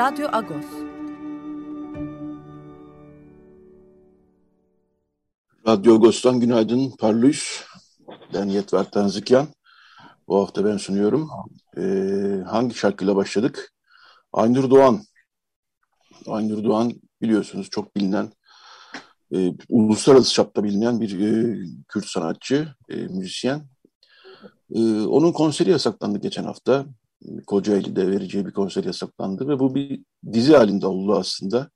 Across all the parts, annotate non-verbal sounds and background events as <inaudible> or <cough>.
Radyo Agos. Radyo Agos'tan günaydın Parlus. Ben Yetver Tanzikyan. Bu hafta ben sunuyorum. Ee, hangi şarkıyla başladık? Aynur Doğan. Aynur Doğan biliyorsunuz çok bilinen, e, uluslararası çapta bilinen bir e, Kürt sanatçı, e, müzisyen. E, onun konseri yasaklandı geçen hafta. Kocaeli'de vereceği bir konser yasaklandı ve bu bir dizi halinde oldu aslında.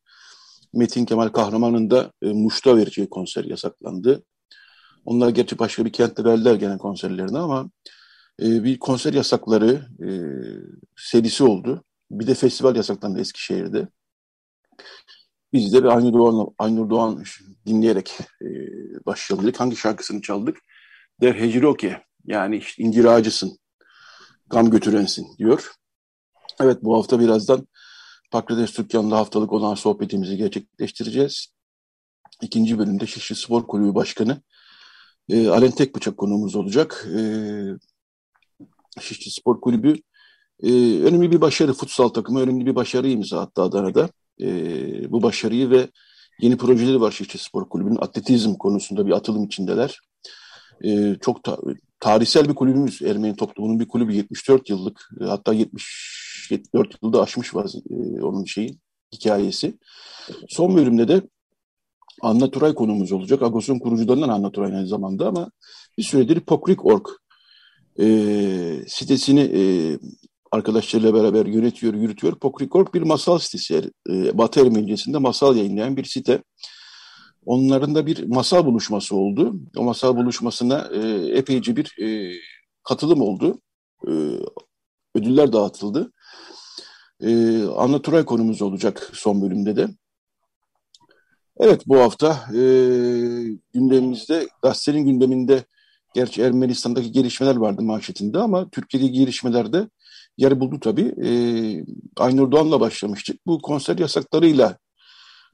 Metin Kemal Kahraman'ın da e, Muş'ta vereceği konser yasaklandı. Onlar gerçi başka bir kentte verdiler gene konserlerini ama e, bir konser yasakları e, serisi oldu. Bir de festival yasaklandı Eskişehir'de. Biz de Aynur Doğan, Aynur Doğan dinleyerek e, dedik. Hangi şarkısını çaldık? Der Heciroke yani işte incir ağacısın gam götürensin diyor. Evet bu hafta birazdan Pakrates Türkiye'nde haftalık olan sohbetimizi gerçekleştireceğiz. İkinci bölümde Şişli Spor Kulübü Başkanı e, Alen Tekbıçak konuğumuz olacak. E, Şişli Spor Kulübü e, önemli bir başarı, futsal takımı önemli bir başarı imza attı Adana'da. E, bu başarıyı ve yeni projeleri var Şişli Spor Kulübü'nün atletizm konusunda bir atılım içindeler. E, çok ta tarihsel bir kulübümüz. Ermeni toplumunun bir kulübü 74 yıllık e, hatta 74 yılda aşmış e, onun şeyi hikayesi. Son bölümde de Anna Turay konumuz olacak. Agos'un kurucularından Anna Turay aynı zamanda ama bir süredir Pokrik.org e, sitesini e, arkadaşlarıyla beraber yönetiyor, yürütüyor. Pokrik.org bir masal sitesi. E, Batı Ermenicesinde masal yayınlayan bir site. Onların da bir masal buluşması oldu. O masal buluşmasına e, epeyce bir e, katılım oldu. E, ödüller dağıtıldı. E, Anna Turay konumuz olacak son bölümde de. Evet bu hafta e, gündemimizde, gazetenin gündeminde gerçi Ermenistan'daki gelişmeler vardı manşetinde ama Türkiye'deki gelişmelerde yer buldu tabii. E, Aynur Doğan'la başlamıştık. Bu konser yasaklarıyla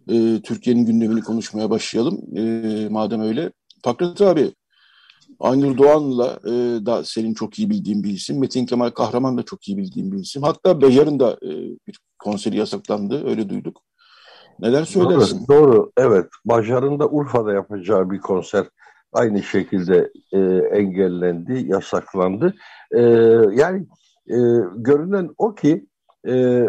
e, Türkiye'nin gündemini konuşmaya başlayalım. E, madem öyle. Fakret abi, Aynur Doğan'la e, da senin çok iyi bildiğin bir isim. Metin Kemal Kahraman da çok iyi bildiğin bir isim. Hatta Bejar'ın da e, bir konseri yasaklandı. Öyle duyduk. Neler söylersin? Doğru, doğru. evet. Bajar'ın da Urfa'da yapacağı bir konser aynı şekilde e, engellendi, yasaklandı. E, yani e, görünen o ki e,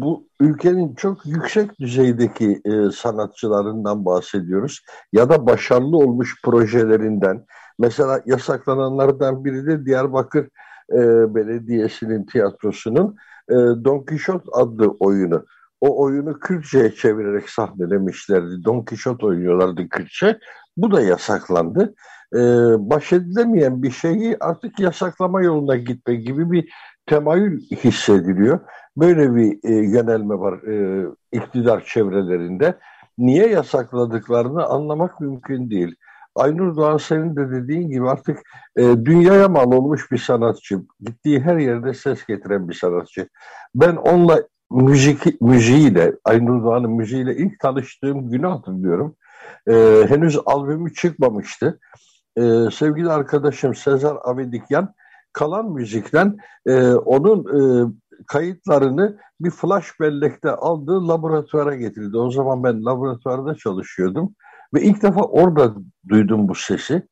bu ülkenin çok yüksek düzeydeki e, sanatçılarından bahsediyoruz ya da başarılı olmuş projelerinden. Mesela yasaklananlardan biri de Diyarbakır e, Belediyesi'nin tiyatrosunun e, Don Quixote adlı oyunu. O oyunu Kürtçe'ye çevirerek sahnelemişlerdi. Don Quixote oynuyorlardı Kürtçe. Bu da yasaklandı. Ee, baş edilemeyen bir şeyi artık yasaklama yoluna gitme gibi bir temayül hissediliyor. Böyle bir e, yönelme var e, iktidar çevrelerinde. Niye yasakladıklarını anlamak mümkün değil. Aynur Doğan senin de dediğin gibi artık e, dünyaya mal olmuş bir sanatçı. Gittiği her yerde ses getiren bir sanatçı. Ben onunla müzik müziğiyle, Aynur Doğan'ın müziğiyle ilk tanıştığım günü hatırlıyorum. E, henüz albümü çıkmamıştı. E, sevgili arkadaşım Sezar Avedikyan kalan müzikten e, onun e, kayıtlarını bir flash bellekte aldığı laboratuvara getirdi. O zaman ben laboratuvarda çalışıyordum ve ilk defa orada duydum bu sesi.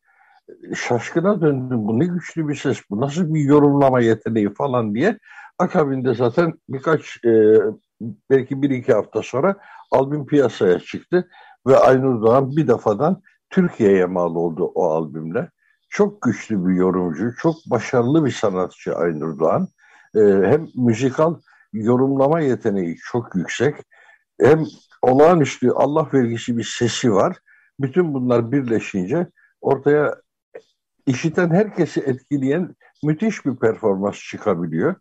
Şaşkına döndüm. Bu ne güçlü bir ses, bu nasıl bir yorumlama yeteneği falan diye. Akabinde zaten birkaç e, belki bir iki hafta sonra albüm piyasaya çıktı ve Aynur Doğan bir defadan Türkiye'ye mal oldu o albümle. Çok güçlü bir yorumcu, çok başarılı bir sanatçı Aynur Doğan. Ee, hem müzikal yorumlama yeteneği çok yüksek, hem olağanüstü Allah vergisi bir sesi var. Bütün bunlar birleşince ortaya işiten herkesi etkileyen müthiş bir performans çıkabiliyor.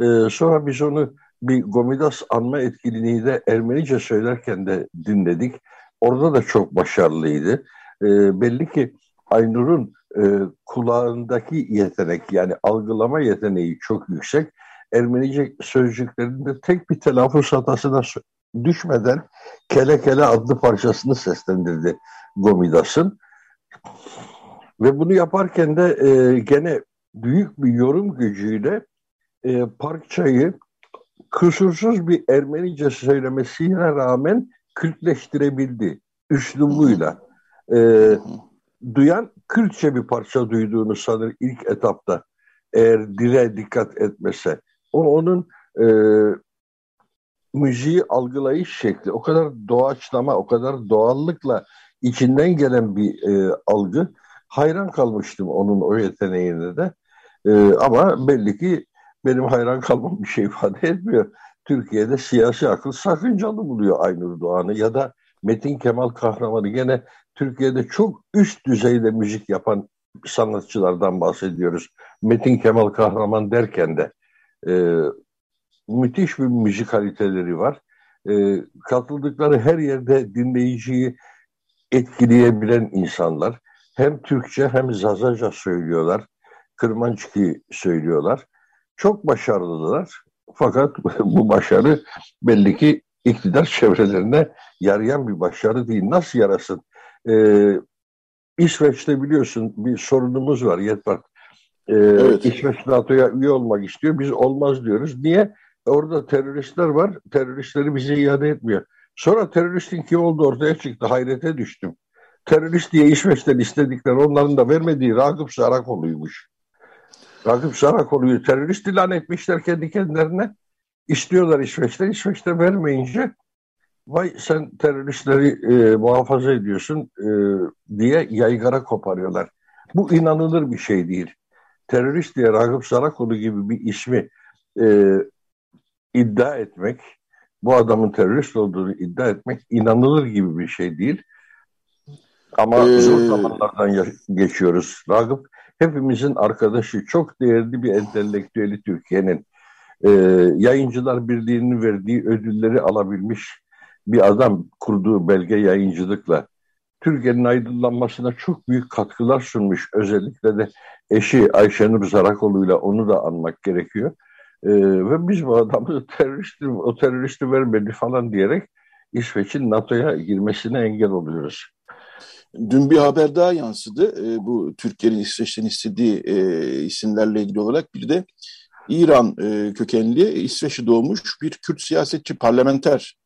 Ee, sonra biz onu bir Gomidas anma etkinliği de Ermenice söylerken de dinledik. Orada da çok başarılıydı. Ee, belli ki Aynur'un e, kulağındaki yetenek yani algılama yeteneği çok yüksek. Ermenice sözcüklerinde tek bir telaffuz hatasına düşmeden Kele Kele adlı parçasını seslendirdi Gomidas'ın. Ve bunu yaparken de e, gene büyük bir yorum gücüyle e, parçayı kusursuz bir Ermenice söylemesine rağmen Kürtleştirebildi üslubuyla. E, duyan Kürtçe bir parça duyduğunu sanır ilk etapta eğer dile dikkat etmese. O onun e, müziği algılayış şekli o kadar doğaçlama, o kadar doğallıkla içinden gelen bir e, algı. Hayran kalmıştım onun o yeteneğine de. E, ama belli ki benim hayran kalmam bir şey ifade etmiyor. Türkiye'de siyasi akıl sakıncalı buluyor Aynur Doğan'ı ya da Metin Kemal Kahraman'ı gene Türkiye'de çok üst düzeyde müzik yapan sanatçılardan bahsediyoruz. Metin Kemal Kahraman derken de e, müthiş bir müzik kaliteleri var. E, katıldıkları her yerde dinleyiciyi etkileyebilen insanlar. Hem Türkçe hem Zazaca söylüyorlar. Kırmançki söylüyorlar. Çok başarılılar. Fakat <laughs> bu başarı belli ki iktidar çevrelerine yarayan bir başarı değil. Nasıl yarasın? Ee, İsveç'te biliyorsun bir sorunumuz var Yetbart. Ee, evet. İsveç NATO'ya üye olmak istiyor. Biz olmaz diyoruz. Niye? Orada teröristler var. Teröristleri bize iade etmiyor. Sonra teröristin kim olduğu ortaya çıktı. Hayrete düştüm. Terörist diye İsveç'ten istedikleri onların da vermediği Ragıp Sarakoğlu'ymuş. Ragıp Sarakoğlu'yu terörist ilan etmişler kendi kendilerine. İstiyorlar İsveç'ten. İsveç'te vermeyince vay sen teröristleri e, muhafaza ediyorsun e, diye yaygara koparıyorlar. Bu inanılır bir şey değil. Terörist diye Ragıp Sarakoğlu gibi bir ismi e, iddia etmek, bu adamın terörist olduğunu iddia etmek inanılır gibi bir şey değil. Ama ee... zor zamanlardan geçiyoruz. Ragıp hepimizin arkadaşı, çok değerli bir entelektüeli Türkiye'nin. Ee, yayıncılar Birliği'nin verdiği ödülleri alabilmiş bir adam kurduğu belge yayıncılıkla Türkiye'nin aydınlanmasına çok büyük katkılar sunmuş. Özellikle de eşi Ayşenur Zarakoğlu ile onu da anmak gerekiyor. Ee, ve biz bu adamı teröristi, o teröristi vermedi falan diyerek İsveç'in NATO'ya girmesine engel oluyoruz. Dün bir haber daha yansıdı. E, bu Türkiye'nin İsveç'ten istediği e, isimlerle ilgili olarak bir de İran e, kökenli İsveç'e doğmuş bir Kürt siyasetçi parlamenter.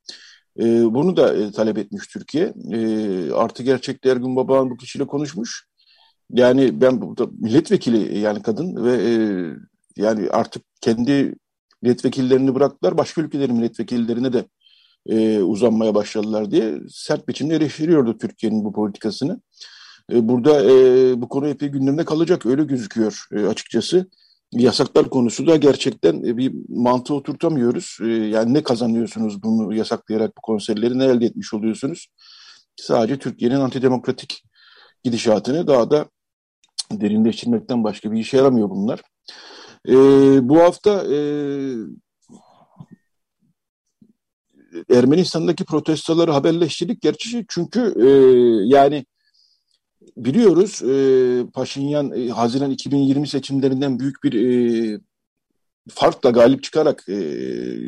E, bunu da e, talep etmiş Türkiye. E, artı gerçekte Ergun Baba'nın bu kişiyle konuşmuş. Yani ben burada milletvekili yani kadın ve e, yani artık kendi milletvekillerini bıraktılar. Başka ülkelerin milletvekillerine de e, uzanmaya başladılar diye sert biçimde eleştiriyordu Türkiye'nin bu politikasını. E, burada e, bu konu epey gündemde kalacak öyle gözüküyor e, açıkçası. Yasaklar konusu da gerçekten e, bir mantığı oturtamıyoruz. E, yani ne kazanıyorsunuz bunu yasaklayarak bu konserleri ne elde etmiş oluyorsunuz? Sadece Türkiye'nin antidemokratik gidişatını daha da derinleştirmekten başka bir işe yaramıyor bunlar. E, bu hafta e, Ermenistan'daki protestoları haberleştirdik gerçi çünkü e, yani biliyoruz e, Paşinyan e, Haziran 2020 seçimlerinden büyük bir e, farkla galip çıkarak e,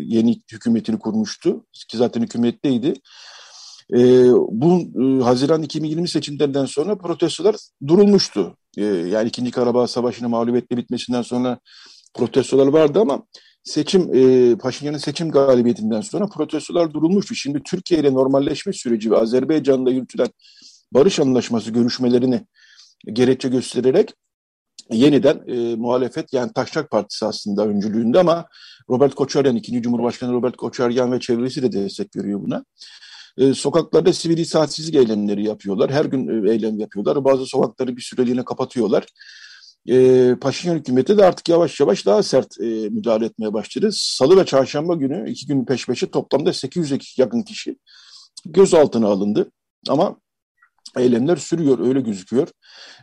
yeni hükümetini kurmuştu ki zaten hükümetteydi. E, bu e, Haziran 2020 seçimlerinden sonra protestolar durulmuştu. E, yani ikinci Karabağ Savaşı'nın mağlubiyetle bitmesinden sonra protestolar vardı ama seçim e, Paşinyan'ın seçim galibiyetinden sonra protestolar durulmuştu. Şimdi Türkiye ile normalleşme süreci ve Azerbaycan'da yürütülen barış anlaşması görüşmelerini gerekçe göstererek yeniden e, muhalefet yani Taşnak Partisi aslında öncülüğünde ama Robert Koçaryan, ikinci Cumhurbaşkanı Robert Koçaryan ve çevresi de destek veriyor buna. E, sokaklarda sivil itaatsizlik eylemleri yapıyorlar. Her gün e, eylem yapıyorlar. Bazı sokakları bir süreliğine kapatıyorlar e, Paşinyan hükümeti de artık yavaş yavaş daha sert e, müdahale etmeye başladı. Salı ve çarşamba günü iki gün peş peşe toplamda 800'e yakın kişi gözaltına alındı. Ama eylemler sürüyor öyle gözüküyor.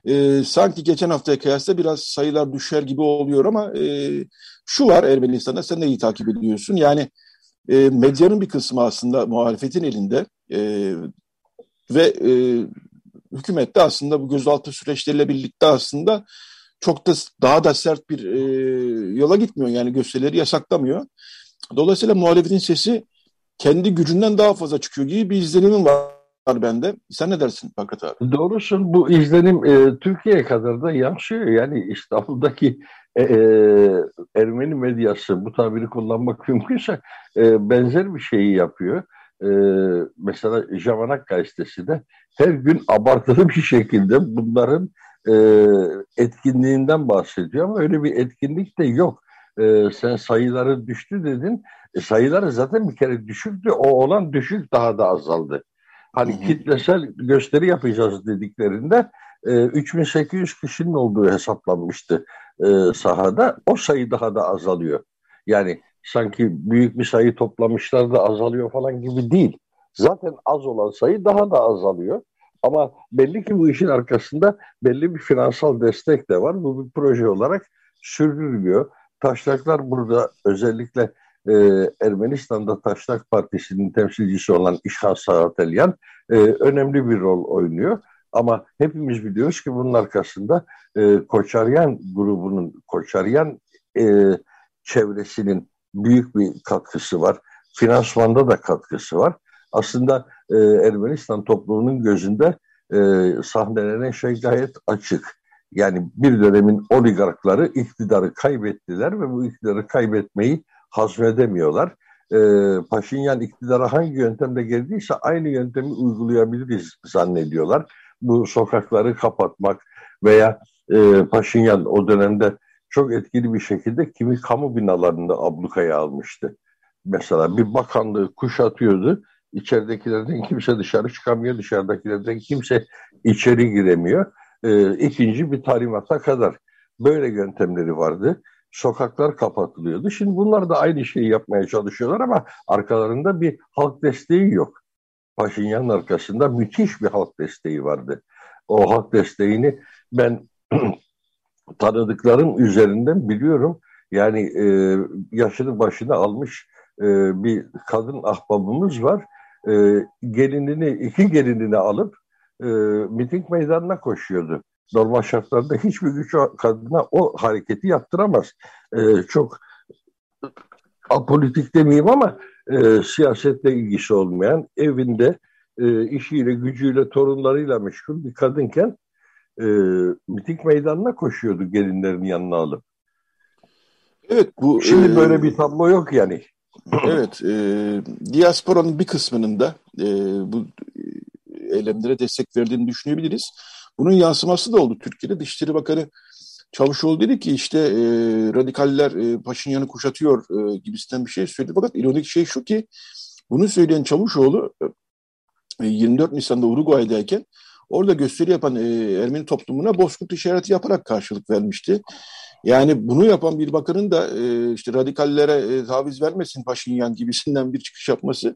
E, sanki geçen haftaya kıyasla biraz sayılar düşer gibi oluyor ama e, şu var Ermenistan'da sen de iyi takip ediyorsun. Yani e, medyanın bir kısmı aslında muhalefetin elinde e, ve e, hükümet de aslında bu gözaltı süreçleriyle birlikte aslında çok da daha da sert bir e, yola gitmiyor. Yani gösterileri yasaklamıyor. Dolayısıyla muhalefetin sesi kendi gücünden daha fazla çıkıyor gibi bir izlenimim var bende. Sen ne dersin Fakat abi? Doğrusun bu izlenim e, Türkiye'ye kadar da yansıyor. Yani İstanbul'daki e, e, Ermeni medyası bu tabiri kullanmak mümkünse e, benzer bir şeyi yapıyor. E, mesela Javanak gazetesi de her gün abartılı bir şekilde bunların e, etkinliğinden bahsediyor ama öyle bir etkinlik de yok. E, sen sayıları düştü dedin. E, sayıları zaten bir kere düşüktü. O olan düşük daha da azaldı. Hani kitlesel gösteri yapacağız dediklerinde e, 3800 kişinin olduğu hesaplanmıştı e, sahada. O sayı daha da azalıyor. Yani sanki büyük bir sayı toplamışlar da azalıyor falan gibi değil. Zaten az olan sayı daha da azalıyor. Ama belli ki bu işin arkasında belli bir finansal destek de var. Bu bir proje olarak sürdürülüyor. Taşlaklar burada özellikle e, Ermenistan'da Taşlak Partisi'nin temsilcisi olan İşhan Sağatelyan e, önemli bir rol oynuyor. Ama hepimiz biliyoruz ki bunun arkasında e, Koçaryan grubunun, Koçaryan e, çevresinin büyük bir katkısı var. Finansmanda da katkısı var. Aslında e, Ermenistan toplumunun gözünde e, sahnelenen şey gayet açık. Yani bir dönemin oligarkları iktidarı kaybettiler ve bu iktidarı kaybetmeyi hazmedemiyorlar. E, Paşinyan iktidara hangi yöntemle geldiyse aynı yöntemi uygulayabiliriz zannediyorlar. Bu sokakları kapatmak veya e, Paşinyan o dönemde çok etkili bir şekilde kimi kamu binalarında ablukaya almıştı. Mesela bir bakanlığı kuşatıyordu İçeridekilerden kimse dışarı çıkamıyor, dışarıdakilerden kimse içeri giremiyor. E, ikinci bir talimata kadar böyle yöntemleri vardı. Sokaklar kapatılıyordu. Şimdi bunlar da aynı şeyi yapmaya çalışıyorlar ama arkalarında bir halk desteği yok. Paşinyan'ın arkasında müthiş bir halk desteği vardı. O halk desteğini ben <clears throat> tanıdıklarım üzerinden biliyorum. Yani e, yaşını başına almış e, bir kadın ahbabımız var e, gelinini, iki gelinini alıp e, miting meydanına koşuyordu. Normal şartlarda hiçbir güç kadına o hareketi yaptıramaz. E, çok apolitik demeyeyim ama e, siyasetle ilgisi olmayan, evinde e, işiyle, gücüyle, torunlarıyla meşgul bir kadınken e, miting meydanına koşuyordu gelinlerin yanına alıp. Evet bu şimdi e, böyle bir tablo yok yani <clears throat> evet, e, diasporanın bir kısmının da e, bu eylemlere destek verdiğini düşünebiliriz. Bunun yansıması da oldu. Türkiye'de Dışişleri Bakanı Çavuşoğlu dedi ki işte e, radikaller e, Paşinyan'ı kuşatıyor e, gibisinden bir şey söyledi. Fakat ironik şey şu ki bunu söyleyen Çavuşoğlu e, 24 Nisan'da Uruguay'dayken orada gösteri yapan e, Ermeni toplumuna bozkurt işareti yaparak karşılık vermişti. Yani bunu yapan bir bakanın da e, işte radikallere e, taviz vermesin Paşinyan gibisinden bir çıkış yapması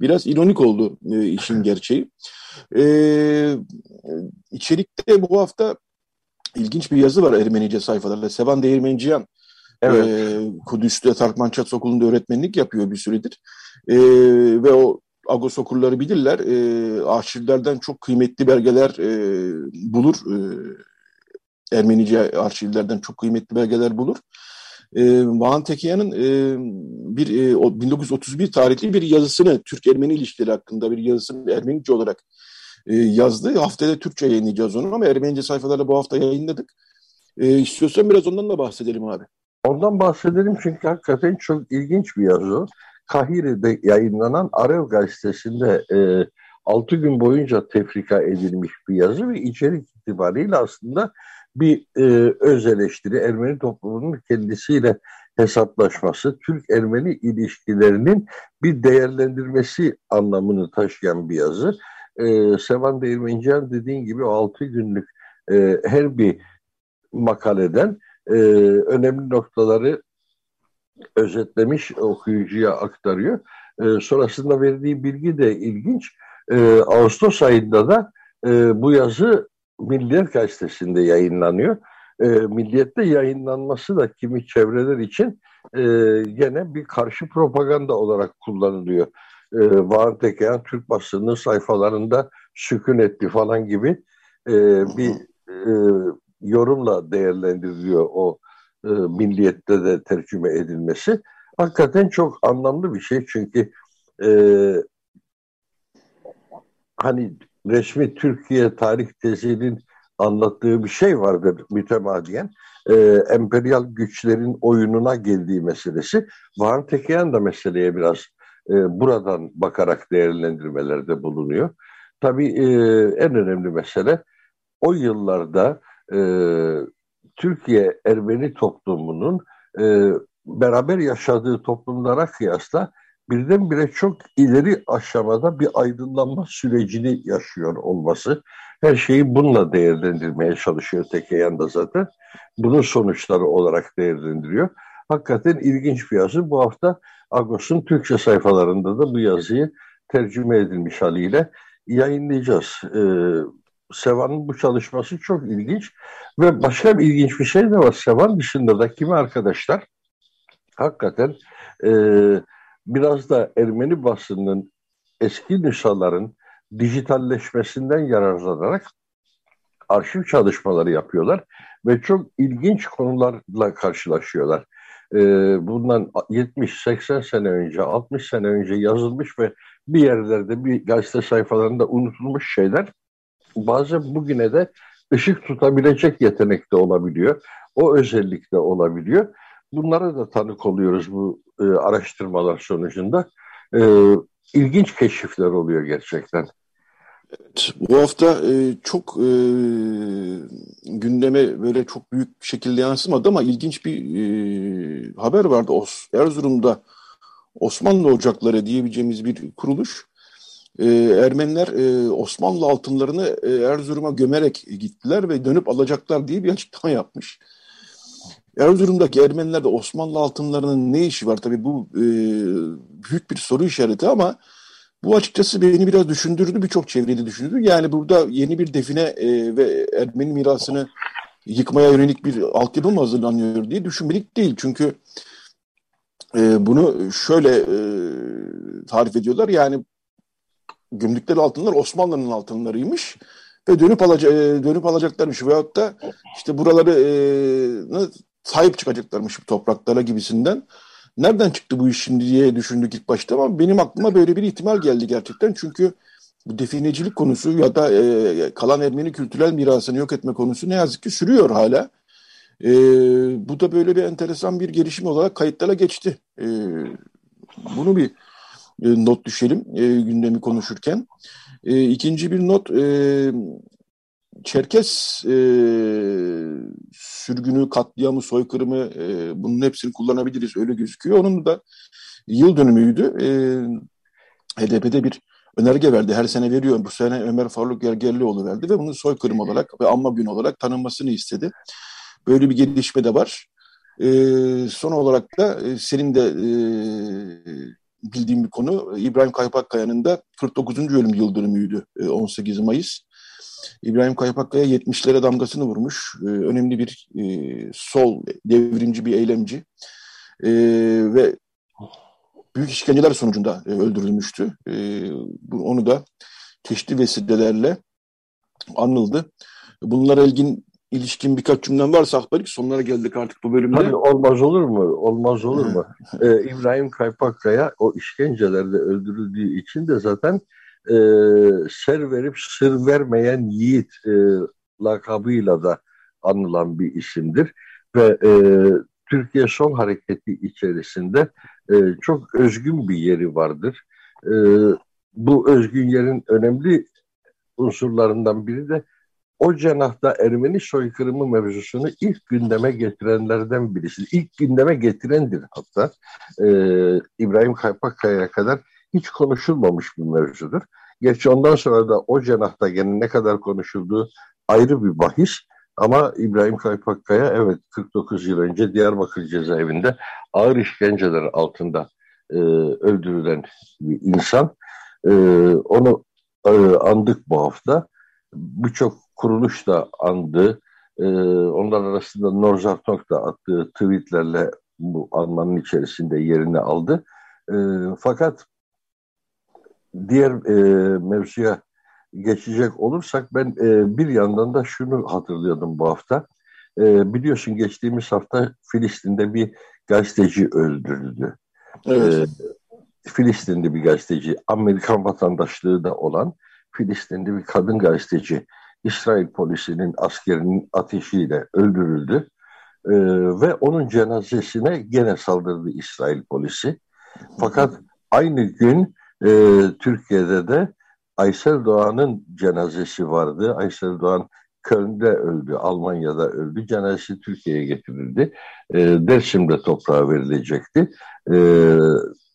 biraz ironik oldu e, işin <laughs> gerçeği. E, içerikte bu hafta ilginç bir yazı var Ermenice sayfalarda. Sevan Değirmenciyan evet. e, Kudüs'te Tarkman Çats Okulu'nda öğretmenlik yapıyor bir süredir. E, ve o Agos okurları bilirler. E, arşivlerden çok kıymetli belgeler e, bulur. E, Ermenice arşivlerden çok kıymetli belgeler bulur. E, Vahan Tekiyan'ın e, bir e, 1931 tarihli bir yazısını Türk-Ermeni ilişkileri hakkında bir yazısını Ermenice olarak e, yazdı. Haftaya Türkçe yayınlayacağız onu ama Ermenice sayfalarda bu hafta yayınladık. E, istiyorsan biraz ondan da bahsedelim abi. Ondan bahsedelim çünkü hakikaten çok ilginç bir yazı. Kahire'de yayınlanan Arev gazetesinde e, 6 gün boyunca tefrika edilmiş bir yazı ve içerik itibariyle aslında bir e, öz eleştiri, Ermeni toplumunun kendisiyle hesaplaşması, Türk-Ermeni ilişkilerinin bir değerlendirmesi anlamını taşıyan bir yazı. E, Sevan Değirmenciyan dediğin gibi o altı günlük e, her bir makaleden e, önemli noktaları özetlemiş okuyucuya aktarıyor. E, sonrasında verdiği bilgi de ilginç. E, Ağustos ayında da E, bu yazı Milliyet Gazetesi'nde yayınlanıyor. E, Milliyet'te yayınlanması da kimi çevreler için e, gene bir karşı propaganda olarak kullanılıyor. E, Van Tekeyan Türk basının sayfalarında sükun etti falan gibi e, bir e, yorumla değerlendiriliyor o e, milliyette de tercüme edilmesi. Hakikaten çok anlamlı bir şey çünkü e, hani resmi Türkiye tarih tezinin anlattığı bir şey vardır mütemadiyen. E, emperyal güçlerin oyununa geldiği meselesi. Van Tekeyan da meseleye biraz e, buradan bakarak değerlendirmelerde bulunuyor. Tabii e, en önemli mesele o yıllarda e, Türkiye Ermeni toplumunun e, beraber yaşadığı toplumlara kıyasla birdenbire çok ileri aşamada bir aydınlanma sürecini yaşıyor olması. Her şeyi bununla değerlendirmeye çalışıyor Tekeyan da zaten. Bunun sonuçları olarak değerlendiriyor. Hakikaten ilginç bir yazı. Bu hafta Agos'un Türkçe sayfalarında da bu yazıyı tercüme edilmiş haliyle yayınlayacağız. Ee, Sevan'ın bu çalışması çok ilginç ve başka bir ilginç bir şey de var. Sevan dışında da kimi arkadaşlar hakikaten e, biraz da Ermeni basının eski nüshaların dijitalleşmesinden yararlanarak arşiv çalışmaları yapıyorlar ve çok ilginç konularla karşılaşıyorlar. Ee, bundan 70-80 sene önce, 60 sene önce yazılmış ve bir yerlerde bir gazete sayfalarında unutulmuş şeyler bazen bugüne de ışık tutabilecek yetenekte olabiliyor. O özellikle olabiliyor. Bunlara da tanık oluyoruz bu e, araştırmalar sonucunda. E, ilginç keşifler oluyor gerçekten. Evet, bu hafta e, çok e, gündeme böyle çok büyük şekilde yansımadı ama ilginç bir e, haber vardı. Os, Erzurum'da Osmanlı Ocakları diyebileceğimiz bir kuruluş. E, Ermeniler e, Osmanlı altınlarını e, Erzurum'a gömerek gittiler ve dönüp alacaklar diye bir açıklama yapmış. Erzurum'daki Ermenilerde Osmanlı altınlarının ne işi var? Tabii bu e, büyük bir soru işareti ama bu açıkçası beni biraz düşündürdü, birçok çevrede düşündürdü. Yani burada yeni bir define e, ve Ermeni mirasını yıkmaya yönelik bir altyapı mı hazırlanıyor diye düşünmelik değil. Çünkü e, bunu şöyle e, tarif ediyorlar. Yani gümrükleri altınlar Osmanlı'nın altınlarıymış ve dönüp, alaca e, dönüp alacaklarmış veyahut da işte buraları e, sahip çıkacaklarmış bu topraklara gibisinden. Nereden çıktı bu iş şimdi diye düşündük ilk başta ama benim aklıma böyle bir ihtimal geldi gerçekten. Çünkü bu definecilik konusu ya da e, kalan Ermeni kültürel mirasını yok etme konusu ne yazık ki sürüyor hala. E, bu da böyle bir enteresan bir gelişim olarak kayıtlara geçti. E, bunu bir e, not düşelim e, gündemi konuşurken. E, ikinci bir not e, Çerkes e, sürgünü, katliamı, soykırımı e, bunun hepsini kullanabiliriz öyle gözüküyor. Onun da yıl dönümüydü. E, HDP'de bir önerge verdi. Her sene veriyor. Bu sene Ömer Faruk Gergerlioğlu verdi ve bunu soykırım olarak ve anma gün olarak tanınmasını istedi. Böyle bir gelişme de var. E, son olarak da e, senin de e, bildiğim bir konu İbrahim Kaypakkaya'nın da 49. ölüm yıl dönümüydü 18 Mayıs. İbrahim Kaypakkaya 70'lere damgasını vurmuş. önemli bir sol devrimci bir eylemci. ve büyük işkenceler sonucunda öldürülmüştü. onu da çeşitli vesilelerle anıldı. Bunlara ilgin ilişkin birkaç cümlem varsa Akbarik sonlara geldik artık bu bölümde. Tabii olmaz olur mu? Olmaz olur mu? ee, İbrahim Kaypakkaya o işkencelerde öldürüldüğü için de zaten e, ser verip sır vermeyen yiğit e, lakabıyla da anılan bir isimdir. Ve e, Türkiye Sol Hareketi içerisinde e, çok özgün bir yeri vardır. E, bu özgün yerin önemli unsurlarından biri de o cenahta Ermeni soykırımı mevzusunu ilk gündeme getirenlerden birisi. İlk gündeme getirendir hatta. E, İbrahim Kaypakkaya'ya kadar hiç konuşulmamış bir mevzudur. Gerçi ondan sonra da o cenahta gene ne kadar konuşulduğu ayrı bir bahis. Ama İbrahim Kaypakkaya evet 49 yıl önce Diyarbakır cezaevinde ağır işkenceler altında e, öldürülen bir insan. E, onu e, andık bu hafta. birçok kuruluş da andı. E, onlar arasında Norzartok da attığı tweetlerle bu anmanın içerisinde yerini aldı. E, fakat diğer e, mevzuya geçecek olursak ben e, bir yandan da şunu hatırlıyordum bu hafta. E, biliyorsun geçtiğimiz hafta Filistin'de bir gazeteci öldürüldü. Evet. E, Filistinli bir gazeteci, Amerikan vatandaşlığı da olan Filistinli bir kadın gazeteci İsrail polisinin askerinin ateşiyle öldürüldü. E, ve onun cenazesine gene saldırdı İsrail polisi. Fakat aynı gün e, Türkiye'de de Aysel Doğan'ın cenazesi vardı. Aysel Doğan Köln'de öldü, Almanya'da öldü. Cenazesi Türkiye'ye getirildi. E, Dersim'de toprağa verilecekti. E,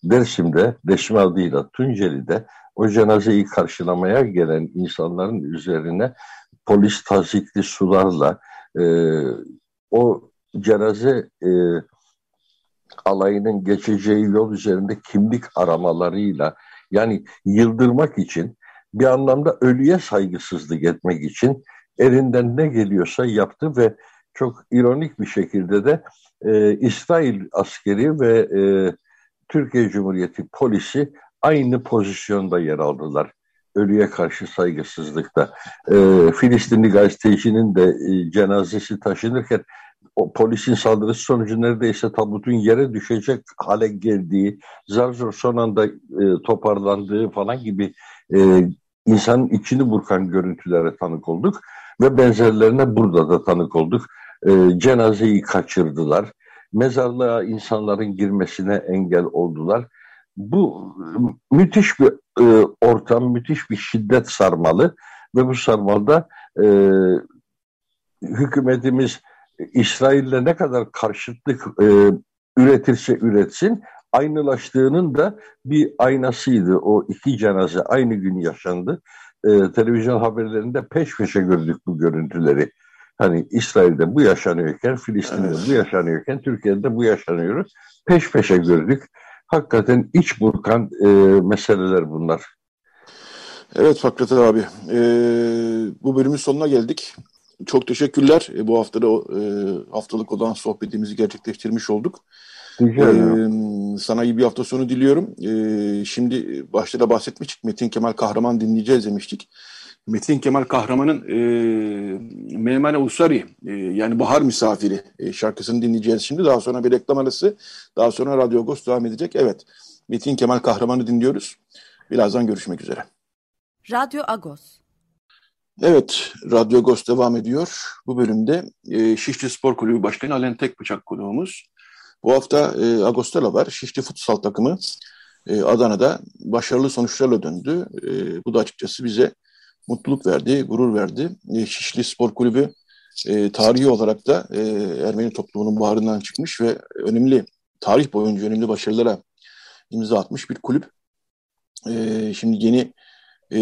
Dersim'de, Dersim adıyla Tunceli'de o cenazeyi karşılamaya gelen insanların üzerine polis tazikli sularla e, o cenaze e, alayının geçeceği yol üzerinde kimlik aramalarıyla yani yıldırmak için bir anlamda ölüye saygısızlık etmek için elinden ne geliyorsa yaptı ve çok ironik bir şekilde de e, İsrail askeri ve e, Türkiye Cumhuriyeti polisi aynı pozisyonda yer aldılar. Ölüye karşı saygısızlıkta. E, Filistinli gazetecinin de e, cenazesi taşınırken o polisin saldırısı sonucu neredeyse tabutun yere düşecek hale geldiği, zar zor son anda e, toparlandığı falan gibi e, insanın içini burkan görüntülere tanık olduk ve benzerlerine burada da tanık olduk. E, cenazeyi kaçırdılar. Mezarlığa insanların girmesine engel oldular. Bu müthiş bir e, ortam, müthiş bir şiddet sarmalı ve bu sarmalda e, hükümetimiz İsrail'le ne kadar karşıtlık e, üretirse üretsin aynılaştığının da bir aynasıydı. O iki cenaze aynı gün yaşandı. Ee, televizyon haberlerinde peş peşe gördük bu görüntüleri. Hani İsrail'de bu yaşanıyorken, Filistin'de evet. bu yaşanıyorken, Türkiye'de bu yaşanıyor. Peş peşe gördük. Hakikaten iç burkan e, meseleler bunlar. Evet Fakret abi, e, bu bölümün sonuna geldik. Çok teşekkürler. E, bu haftada e, haftalık olan sohbetimizi gerçekleştirmiş olduk. Ee, sana iyi bir hafta sonu diliyorum. Ee, şimdi başta da bahsetmiştik. Metin Kemal Kahraman dinleyeceğiz demiştik. Metin Kemal Kahraman'ın e, Meymane Usari e, yani Bahar Misafiri e, şarkısını dinleyeceğiz şimdi. Daha sonra bir reklam arası. Daha sonra Radyo Agos devam edecek. Evet Metin Kemal Kahraman'ı dinliyoruz. Birazdan görüşmek üzere. Radyo Agos. Evet, Radyo Agos devam ediyor. Bu bölümde e, Şişli Spor Kulübü Başkanı Alen Tekbıçak konuğumuz. Bu hafta e, Agos'ta var. Şişli futsal takımı e, Adana'da başarılı sonuçlarla döndü. E, bu da açıkçası bize mutluluk verdi, gurur verdi. E, Şişli Spor Kulübü e, tarihi olarak da e, Ermeni toplumunun bağrından çıkmış ve önemli, tarih boyunca önemli başarılara imza atmış bir kulüp. E, şimdi yeni e,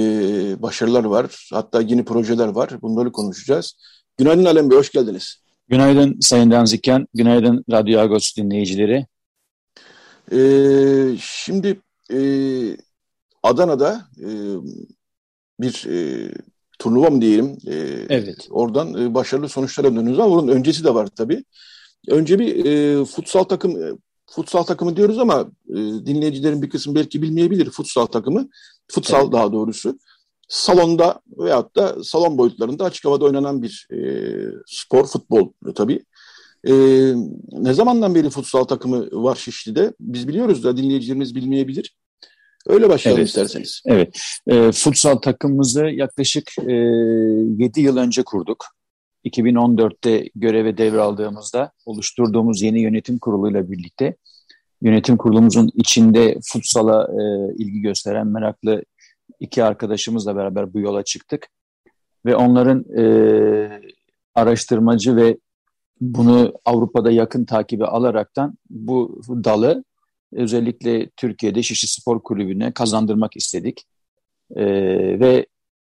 başarılar var, hatta yeni projeler var. Bunları konuşacağız. Günaydın Alem Bey, hoş geldiniz. Günaydın Sayın Danziken, günaydın Radyo Agos dinleyicileri. Ee, şimdi e, Adana'da e, bir e, turnuva mı diyelim? E, evet. Oradan e, başarılı sonuçlara dönüyoruz ama bunun öncesi de var tabii. Önce bir e, futsal takım, e, futsal takımı diyoruz ama e, dinleyicilerin bir kısmı belki bilmeyebilir futsal takımı. Futsal evet. daha doğrusu salonda veyahut da salon boyutlarında açık havada oynanan bir e, spor, futbol tabii. E, ne zamandan beri futsal takımı var Şişli'de? Biz biliyoruz da dinleyicilerimiz bilmeyebilir. Öyle başlayalım evet, isterseniz. Evet. E, futsal takımımızı yaklaşık e, 7 yıl önce kurduk. 2014'te göreve devraldığımızda oluşturduğumuz yeni yönetim kuruluyla birlikte yönetim kurulumuzun içinde futsala e, ilgi gösteren meraklı iki arkadaşımızla beraber bu yola çıktık. Ve onların e, araştırmacı ve bunu Avrupa'da yakın takibi alaraktan bu dalı özellikle Türkiye'de Şişli Spor Kulübü'ne kazandırmak istedik. E, ve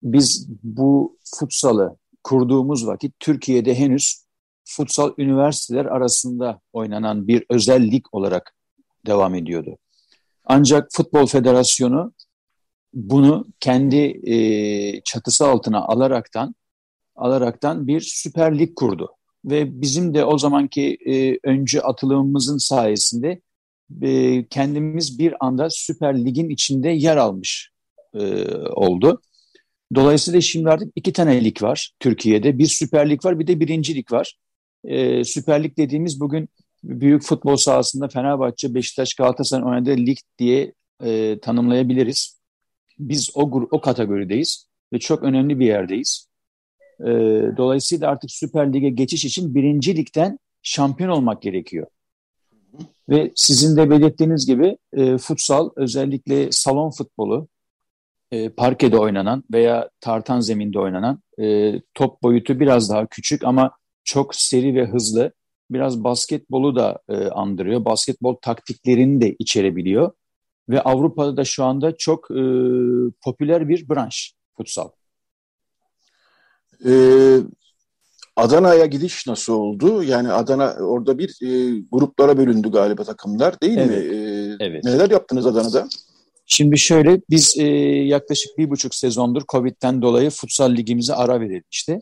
biz bu futsalı kurduğumuz vakit Türkiye'de henüz futsal üniversiteler arasında oynanan bir özel lig olarak devam ediyordu. Ancak Futbol Federasyonu bunu kendi e, çatısı altına alaraktan alaraktan bir Süper Lig kurdu. Ve bizim de o zamanki e, öncü atılımımızın sayesinde e, kendimiz bir anda Süper Lig'in içinde yer almış e, oldu. Dolayısıyla şimdi artık iki tane lig var Türkiye'de. Bir Süper Lig var bir de birinci lig var. E, Süper Lig dediğimiz bugün büyük futbol sahasında Fenerbahçe, Beşiktaş, Galatasaray oynadığı lig diye e, tanımlayabiliriz. Biz o, o kategorideyiz ve çok önemli bir yerdeyiz. E, dolayısıyla artık Süper Lig'e geçiş için birinci ligden şampiyon olmak gerekiyor. Ve sizin de belirttiğiniz gibi e, futsal özellikle salon futbolu, e, parkede oynanan veya tartan zeminde oynanan e, top boyutu biraz daha küçük ama çok seri ve hızlı. Biraz basketbolu da e, andırıyor. Basketbol taktiklerini de içerebiliyor. Ve Avrupa'da da şu anda çok e, popüler bir branş futsal. Ee, Adana'ya gidiş nasıl oldu? Yani Adana orada bir e, gruplara bölündü galiba takımlar değil evet. mi? Ee, evet. Neler yaptınız Adana'da? Şimdi şöyle biz e, yaklaşık bir buçuk sezondur Covid'den dolayı futsal ligimize ara verilmişti.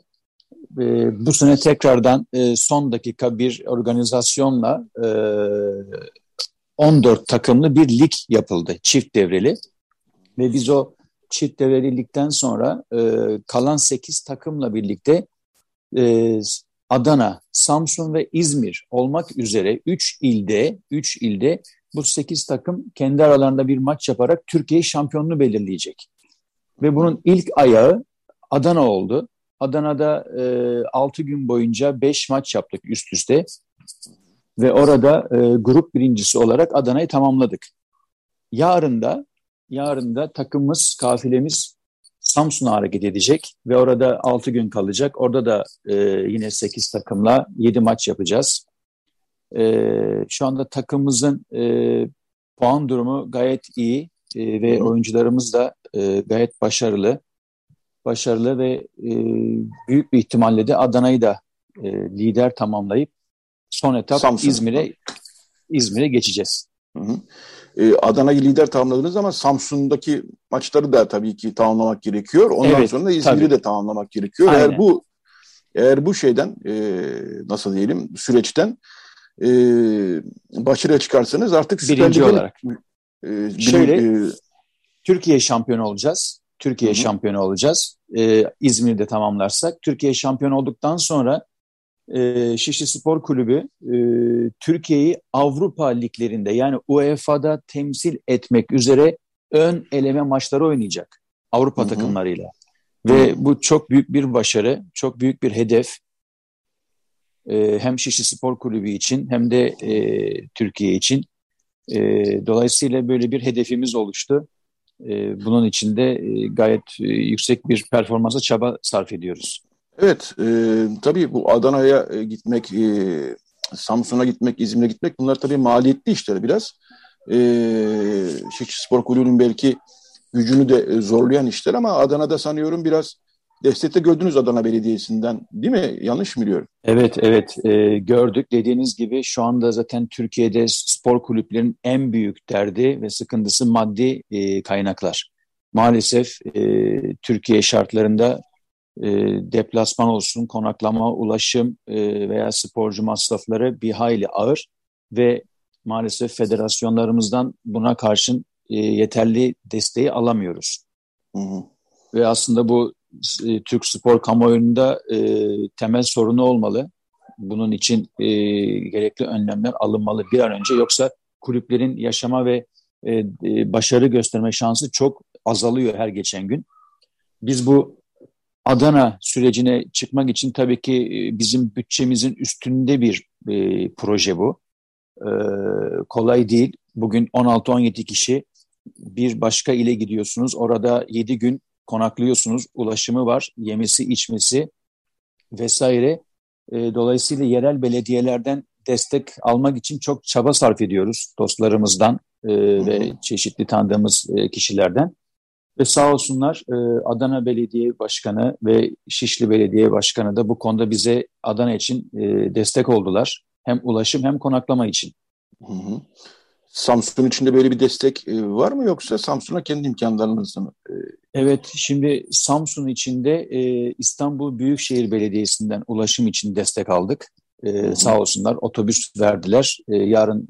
E, bu sene tekrardan e, son dakika bir organizasyonla e, 14 takımlı bir lig yapıldı çift devreli. Ve biz o çift devreli ligden sonra e, kalan 8 takımla birlikte e, Adana, Samsun ve İzmir olmak üzere 3 ilde 3 ilde bu 8 takım kendi aralarında bir maç yaparak Türkiye şampiyonluğu belirleyecek. Ve bunun ilk ayağı Adana oldu. Adana'da e, 6 gün boyunca 5 maç yaptık üst üste. Ve orada e, grup birincisi olarak Adana'yı tamamladık. Yarın da yarın da takımımız, kafilemiz Samsun'a hareket edecek ve orada 6 gün kalacak. Orada da e, yine 8 takımla 7 maç yapacağız. E, şu anda takımımızın e, puan durumu gayet iyi e, ve oyuncularımız da e, gayet başarılı. Başarılı ve e, büyük bir ihtimalle de Adana'yı da e, lider tamamlayıp son etap İzmir'e İzmir'e geçeceğiz. Hı hı. Ee, Adana'yı lider tamamladınız ama Samsun'daki maçları da tabii ki tamamlamak gerekiyor. Ondan evet, sonra İzmir'i de tamamlamak gerekiyor. Aynen. Eğer bu eğer bu şeyden e, nasıl diyelim süreçten e, başarıya çıkarsanız artık birinci olarak. E, Şöyle e, Türkiye şampiyonu olacağız. Türkiye hı. şampiyonu olacağız. E, İzmir'de tamamlarsak. Türkiye şampiyon olduktan sonra e, Şişli Spor Kulübü e, Türkiye'yi Avrupa liglerinde yani UEFA'da temsil etmek üzere ön eleme maçları oynayacak Avrupa hı hı. takımlarıyla. Ve bu çok büyük bir başarı, çok büyük bir hedef. E, hem Şişli Spor Kulübü için hem de e, Türkiye için. E, dolayısıyla böyle bir hedefimiz oluştu. E, bunun için de e, gayet e, yüksek bir performansa çaba sarf ediyoruz. Evet, e, tabii bu Adana'ya e, gitmek, e, Samsun'a gitmek, İzmir'e gitmek bunlar tabii maliyetli işler biraz. E, Şişli Spor Kulübü'nün belki gücünü de zorlayan işler ama Adana'da sanıyorum biraz destekte gördünüz Adana Belediyesi'nden değil mi? Yanlış mı biliyorum? Evet, evet e, gördük. Dediğiniz gibi şu anda zaten Türkiye'de spor kulüplerinin en büyük derdi ve sıkıntısı maddi e, kaynaklar. Maalesef e, Türkiye şartlarında e, deplasman olsun, konaklama, ulaşım e, veya sporcu masrafları bir hayli ağır ve maalesef federasyonlarımızdan buna karşın e, yeterli desteği alamıyoruz. Hı hı. Ve aslında bu e, Türk spor kamuoyunda e, temel sorunu olmalı. Bunun için e, gerekli önlemler alınmalı bir an önce yoksa kulüplerin yaşama ve e, e, başarı gösterme şansı çok azalıyor her geçen gün. Biz bu Adana sürecine çıkmak için tabii ki e, bizim bütçemizin üstünde bir e, proje bu. E, kolay değil. Bugün 16-17 kişi bir başka ile gidiyorsunuz. Orada 7 gün konaklıyorsunuz. Ulaşımı var, yemesi, içmesi vesaire. E, dolayısıyla yerel belediyelerden destek almak için çok çaba sarf ediyoruz dostlarımızdan e, ve çeşitli tanıdığımız e, kişilerden. Ve sağ olsunlar e, Adana Belediye Başkanı ve Şişli Belediye Başkanı da bu konuda bize Adana için e, destek oldular. Hem ulaşım hem konaklama için. Hı hı. Samsun içinde böyle bir destek e, var mı yoksa Samsun'a kendi imkanlarınızla mı? E, evet, şimdi Samsun içinde e, İstanbul Büyükşehir Belediyesi'nden ulaşım için destek aldık. E, sağ olsunlar otobüs verdiler. E, yarın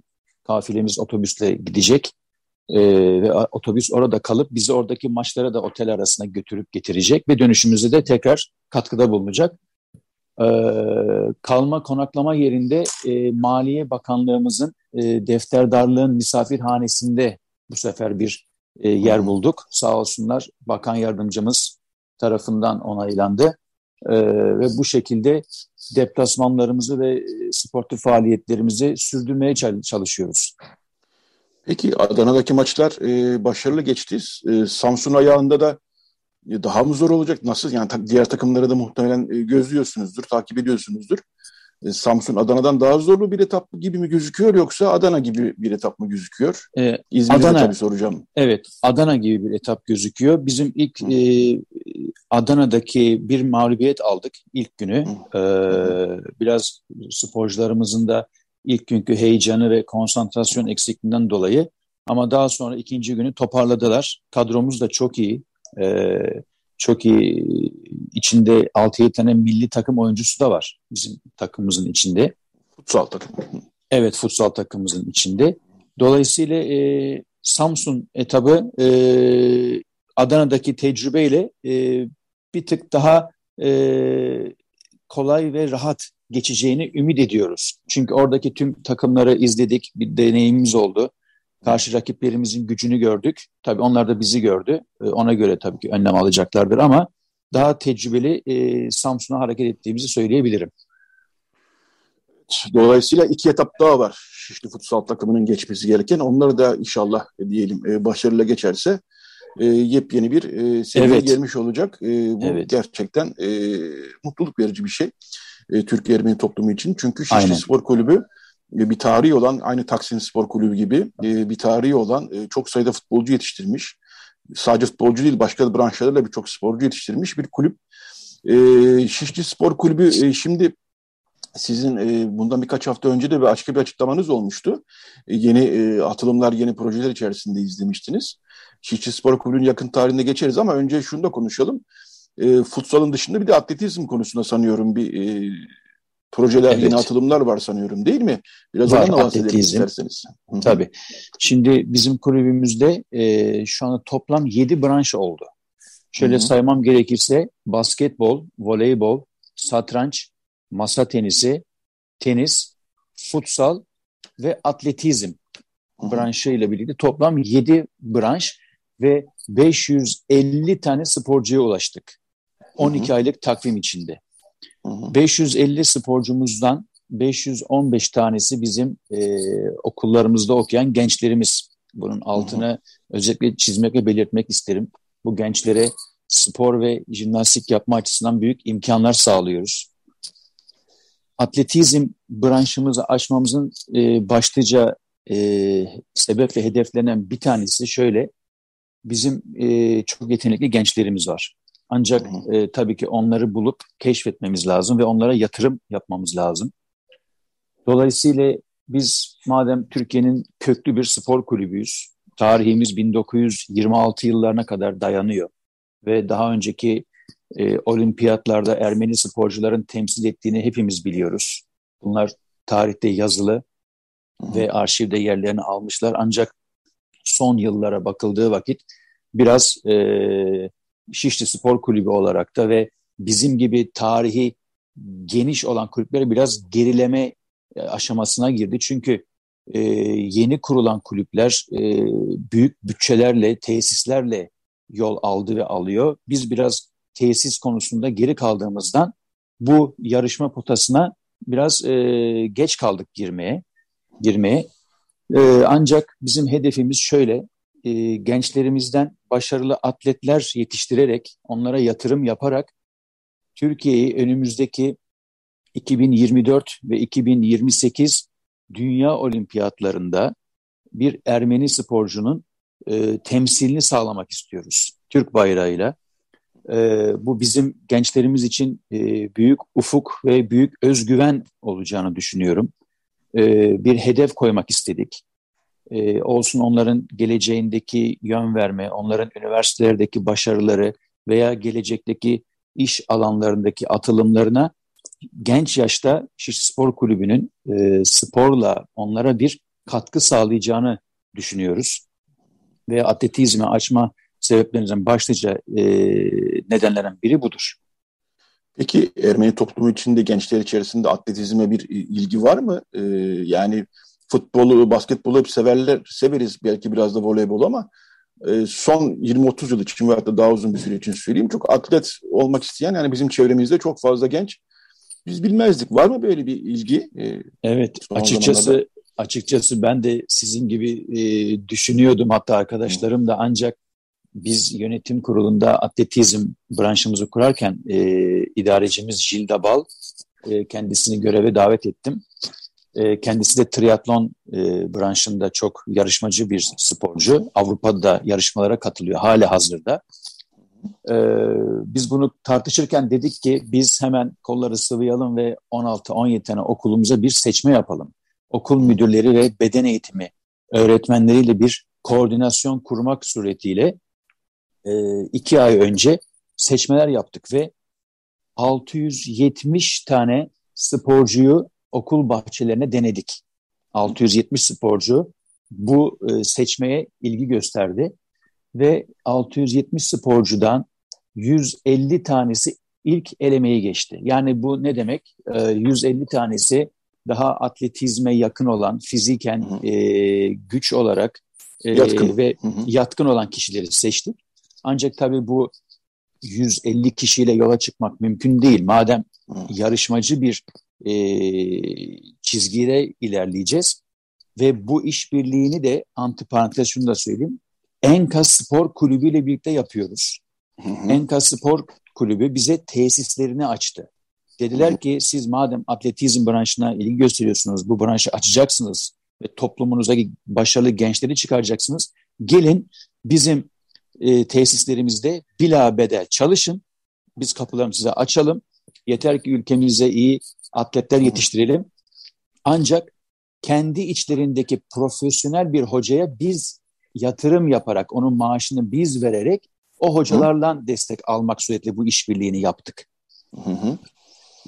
kafilemiz otobüsle gidecek. E, ve otobüs orada kalıp bizi oradaki maçlara da otel arasına götürüp getirecek ve dönüşümüzde de tekrar katkıda bulunacak. E, kalma konaklama yerinde e, Maliye Bakanlığımızın e, defterdarlığın misafirhanesinde bu sefer bir e, yer bulduk. Sağ olsunlar bakan yardımcımız tarafından onaylandı. E, ve bu şekilde deplasmanlarımızı ve sportif faaliyetlerimizi sürdürmeye çalışıyoruz. Peki Adana'daki maçlar e, başarılı geçti. E, Samsun ayağında da e, daha mı zor olacak? Nasıl? Yani diğer takımları da muhtemelen e, gözlüyorsunuzdur, takip ediyorsunuzdur. E, Samsun Adana'dan daha zorlu bir etap gibi mi gözüküyor yoksa Adana gibi bir etap mı gözüküyor? Ee, İzmir'de Adana, tabii soracağım. Evet, Adana gibi bir etap gözüküyor. Bizim ilk e, Adana'daki bir mağlubiyet aldık ilk günü. Ee, biraz sporcularımızın da ilk günkü heyecanı ve konsantrasyon eksikliğinden dolayı ama daha sonra ikinci günü toparladılar. Kadromuz da çok iyi. Ee, çok iyi içinde 6-7 tane milli takım oyuncusu da var bizim takımımızın içinde. Futsal takım. Evet futsal takımımızın içinde. Dolayısıyla e, Samsun etabı e, Adana'daki tecrübeyle e, bir tık daha e, kolay ve rahat geçeceğini ümit ediyoruz. Çünkü oradaki tüm takımları izledik, bir deneyimimiz oldu. Karşı rakiplerimizin gücünü gördük. Tabii onlar da bizi gördü. E, ona göre tabii ki önlem alacaklardır ama daha tecrübeli e, Samsun'a hareket ettiğimizi söyleyebilirim. Dolayısıyla iki etap daha var Şişli Futsal takımının geçmesi gereken. Onları da inşallah diyelim e, başarıyla geçerse e, yepyeni bir e, seviyeye evet. gelmiş olacak. E, bu evet. gerçekten e, mutluluk verici bir şey e, Türk Ermeni toplumu için. Çünkü Şişli Aynen. Spor Kulübü bir tarihi olan aynı Taksim Spor Kulübü gibi e, bir tarihi olan e, çok sayıda futbolcu yetiştirmiş. Sadece futbolcu değil başka branşlarla birçok sporcu yetiştirmiş bir kulüp. E, Şişli Spor Kulübü şimdi sizin bundan birkaç hafta önce de bir başka bir açıklamanız olmuştu. Yeni atılımlar, yeni projeler içerisinde izlemiştiniz. Şişli Spor Kulübü'nün yakın tarihinde geçeriz ama önce şunu da konuşalım. E, futsalın dışında bir de atletizm konusunda sanıyorum bir projeler, evet. yeni atılımlar var sanıyorum değil mi? Biraz var, ondan bahsedelim isterseniz. Tabii. Şimdi bizim kulübümüzde e, şu anda toplam yedi branş oldu. Şöyle Hı-hı. saymam gerekirse basketbol, voleybol, satranç, masa tenisi, tenis, futsal ve atletizm branşı ile birlikte toplam 7 branş ve 550 tane sporcuya ulaştık. 12 hı hı. aylık takvim içinde. Hı hı. 550 sporcumuzdan 515 tanesi bizim e, okullarımızda okuyan gençlerimiz. Bunun altını hı hı. özellikle çizmek ve belirtmek isterim. Bu gençlere spor ve jimnastik yapma açısından büyük imkanlar sağlıyoruz atletizm branşımızı açmamızın e, başlıca e, sebep ve hedeflenen bir tanesi şöyle. Bizim e, çok yetenekli gençlerimiz var. Ancak e, tabii ki onları bulup keşfetmemiz lazım ve onlara yatırım yapmamız lazım. Dolayısıyla biz madem Türkiye'nin köklü bir spor kulübüyüz, tarihimiz 1926 yıllarına kadar dayanıyor ve daha önceki e, olimpiyatlarda Ermeni sporcuların temsil ettiğini hepimiz biliyoruz. Bunlar tarihte yazılı ve arşivde yerlerini almışlar. Ancak son yıllara bakıldığı vakit biraz e, Şişli Spor Kulübü olarak da ve bizim gibi tarihi geniş olan kulüpler biraz gerileme e, aşamasına girdi. Çünkü e, yeni kurulan kulüpler e, büyük bütçelerle, tesislerle yol aldı ve alıyor. Biz biraz tesis konusunda geri kaldığımızdan bu yarışma potasına biraz e, geç kaldık girmeye. girmeye. E, ancak bizim hedefimiz şöyle, e, gençlerimizden başarılı atletler yetiştirerek, onlara yatırım yaparak Türkiye'yi önümüzdeki 2024 ve 2028 Dünya Olimpiyatlarında bir Ermeni sporcunun e, temsilini sağlamak istiyoruz. Türk bayrağıyla, e, bu bizim gençlerimiz için e, büyük ufuk ve büyük özgüven olacağını düşünüyorum. E, bir hedef koymak istedik. E, olsun onların geleceğindeki yön verme, onların üniversitelerdeki başarıları veya gelecekteki iş alanlarındaki atılımlarına genç yaşta Şiş Spor Kulübü'nün e, sporla onlara bir katkı sağlayacağını düşünüyoruz. Ve atletizme açma sebeplerinden başlıca e, nedenlerden biri budur. Peki Ermeni toplumu içinde gençler içerisinde atletizme bir ilgi var mı? Ee, yani futbolu, basketbolu hep severler, severiz belki biraz da voleybol ama e, son 20-30 yıl için veyahut da daha uzun bir süre için söyleyeyim çok atlet olmak isteyen yani bizim çevremizde çok fazla genç biz bilmezdik. Var mı böyle bir ilgi? E, evet açıkçası zamanlarda? açıkçası ben de sizin gibi e, düşünüyordum hatta arkadaşlarım da ancak biz yönetim kurulunda atletizm branşımızı kurarken e, idarecimiz Jilda Bal e, kendisini göreve davet ettim. E, kendisi de triatlon e, branşında çok yarışmacı bir sporcu. Avrupa'da yarışmalara katılıyor hala hazırda. E, biz bunu tartışırken dedik ki biz hemen kolları sıvayalım ve 16-17 tane okulumuza bir seçme yapalım. Okul müdürleri ve beden eğitimi öğretmenleriyle bir koordinasyon kurmak suretiyle iki ay önce seçmeler yaptık ve 670 tane sporcuyu okul bahçelerine denedik. 670 sporcu bu e, seçmeye ilgi gösterdi ve 670 sporcudan 150 tanesi ilk elemeyi geçti. Yani bu ne demek? E, 150 tanesi daha atletizme yakın olan, fiziken e, güç olarak e, yatkın. ve hı hı. yatkın olan kişileri seçtik. Ancak tabii bu 150 kişiyle yola çıkmak mümkün değil. Madem yarışmacı bir e, çizgide ilerleyeceğiz ve bu işbirliğini de antiparantez şunu da söyleyeyim. Enka Spor Kulübü ile birlikte yapıyoruz. Hı hı. Enka Spor Kulübü bize tesislerini açtı. Dediler hı hı. ki siz madem atletizm branşına ilgi gösteriyorsunuz, bu branşı açacaksınız ve toplumunuzdaki başarılı gençleri çıkaracaksınız. Gelin bizim e, tesislerimizde bila bedel çalışın. Biz kapılarımızı size açalım. Yeter ki ülkemize iyi atletler yetiştirelim. Ancak kendi içlerindeki profesyonel bir hocaya biz yatırım yaparak, onun maaşını biz vererek o hocalarla destek almak suretiyle bu işbirliğini yaptık. Hı hı.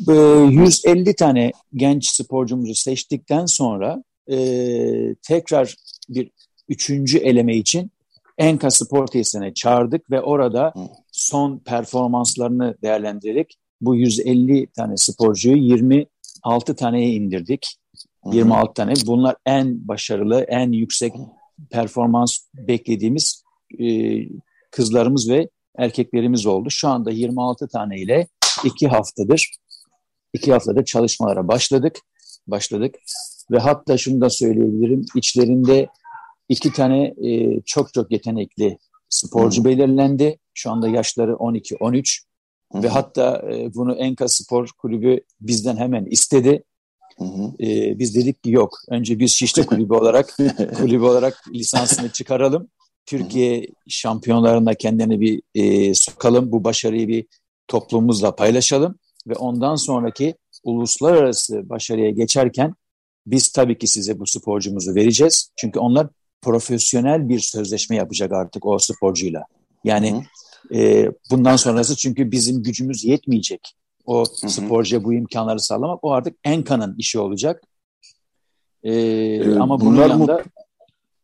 150 tane genç sporcumuzu seçtikten sonra e, tekrar bir üçüncü eleme için Enka Spor Tesisine çağırdık ve orada son performanslarını değerlendirerek bu 150 tane sporcuyu 26 taneye indirdik. 26 tane. Bunlar en başarılı, en yüksek performans beklediğimiz e, kızlarımız ve erkeklerimiz oldu. Şu anda 26 tane ile iki haftadır iki haftada çalışmalara başladık. Başladık ve hatta şunu da söyleyebilirim. İçlerinde iki tane e, çok çok yetenekli sporcu hmm. belirlendi. Şu anda yaşları 12-13 ve hatta e, bunu Enka Spor Kulübü bizden hemen istedi. E, biz dedik ki yok. Önce biz Şişli Kulübü olarak <laughs> kulübü olarak lisansını çıkaralım. Türkiye şampiyonlarına kendini bir e, sokalım. Bu başarıyı bir toplumumuzla paylaşalım ve ondan sonraki uluslararası başarıya geçerken biz tabii ki size bu sporcumuzu vereceğiz. Çünkü onlar profesyonel bir sözleşme yapacak artık o sporcuyla. Yani e, bundan sonrası çünkü bizim gücümüz yetmeyecek. O sporcuya bu imkanları sağlamak o artık Enka'nın işi olacak. E, ee, ama bunun bunlar yanında... Mut,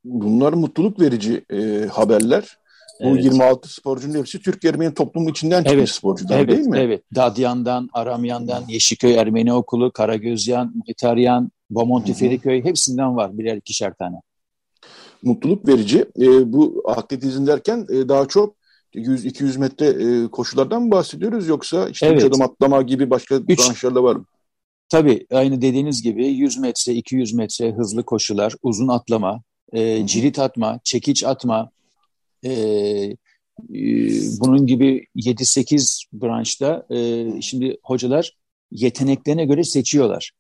bunlar mutluluk verici e, haberler. Bu evet. 26 sporcunun hepsi Türk Ermeni toplumu içinden çıkmış evet. sporcular evet, değil mi? Evet. Dadyan'dan, Aramyan'dan, Yeşilköy Ermeni Okulu, Karagözyan, Muhtaryan, Bomonti Feriköy hepsinden var birer ikişer tane. Mutluluk verici. E, bu atletizm derken e, daha çok 100-200 metre e, koşulardan mı bahsediyoruz yoksa işte evet. adım atlama gibi başka Üç, branşlarda var mı? Tabii aynı dediğiniz gibi 100 metre, 200 metre hızlı koşular, uzun atlama, e, cirit atma, çekiç atma, e, e, bunun gibi 7-8 branşta e, şimdi hocalar yeteneklerine göre seçiyorlar.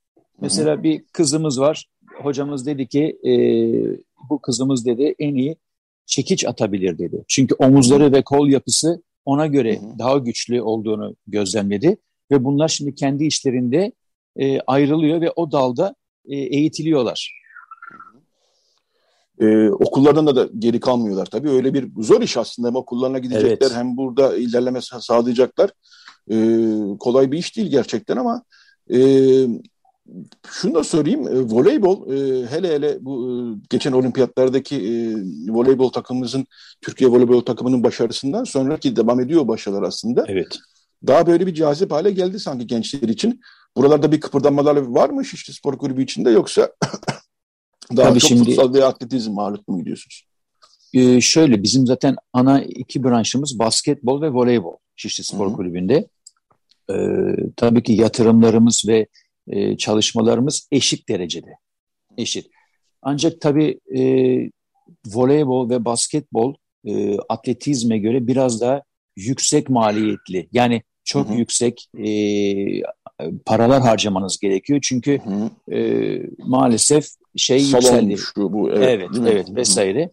Mesela bir kızımız var. Hocamız dedi ki e, bu kızımız dedi en iyi çekiç atabilir dedi. Çünkü omuzları ve kol yapısı ona göre daha güçlü olduğunu gözlemledi ve bunlar şimdi kendi işlerinde e, ayrılıyor ve o dalda e, eğitiliyorlar. E, okullardan da, da geri kalmıyorlar tabii. Öyle bir zor iş aslında. Hem okullarına gidecekler evet. hem burada ilerleme sağlayacaklar. E, kolay bir iş değil gerçekten ama e, şunu da söyleyeyim. E, voleybol e, hele hele bu e, geçen olimpiyatlardaki e, voleybol takımımızın Türkiye voleybol takımının başarısından sonraki devam ediyor başarılar aslında. Evet. Daha böyle bir cazip hale geldi sanki gençler için. Buralarda bir kıpırdanmalar var mı Şişli Spor Kulübü içinde yoksa <coughs> daha Tabii çok şimdi, futsal ve atletizm ağırlıklı mı gidiyorsunuz? E, şöyle bizim zaten ana iki branşımız basketbol ve voleybol Şişli Spor Hı-hı. Kulübü'nde. E, tabii ki yatırımlarımız ve e, çalışmalarımız eşit derecede. Eşit. Ancak tabii e, voleybol ve basketbol e, atletizme göre biraz daha yüksek maliyetli. Yani çok hı hı. yüksek e, paralar harcamanız gerekiyor. Çünkü hı e, maalesef şey Salon yükseldi. Şu, bu, evet, evet, evet vesaire.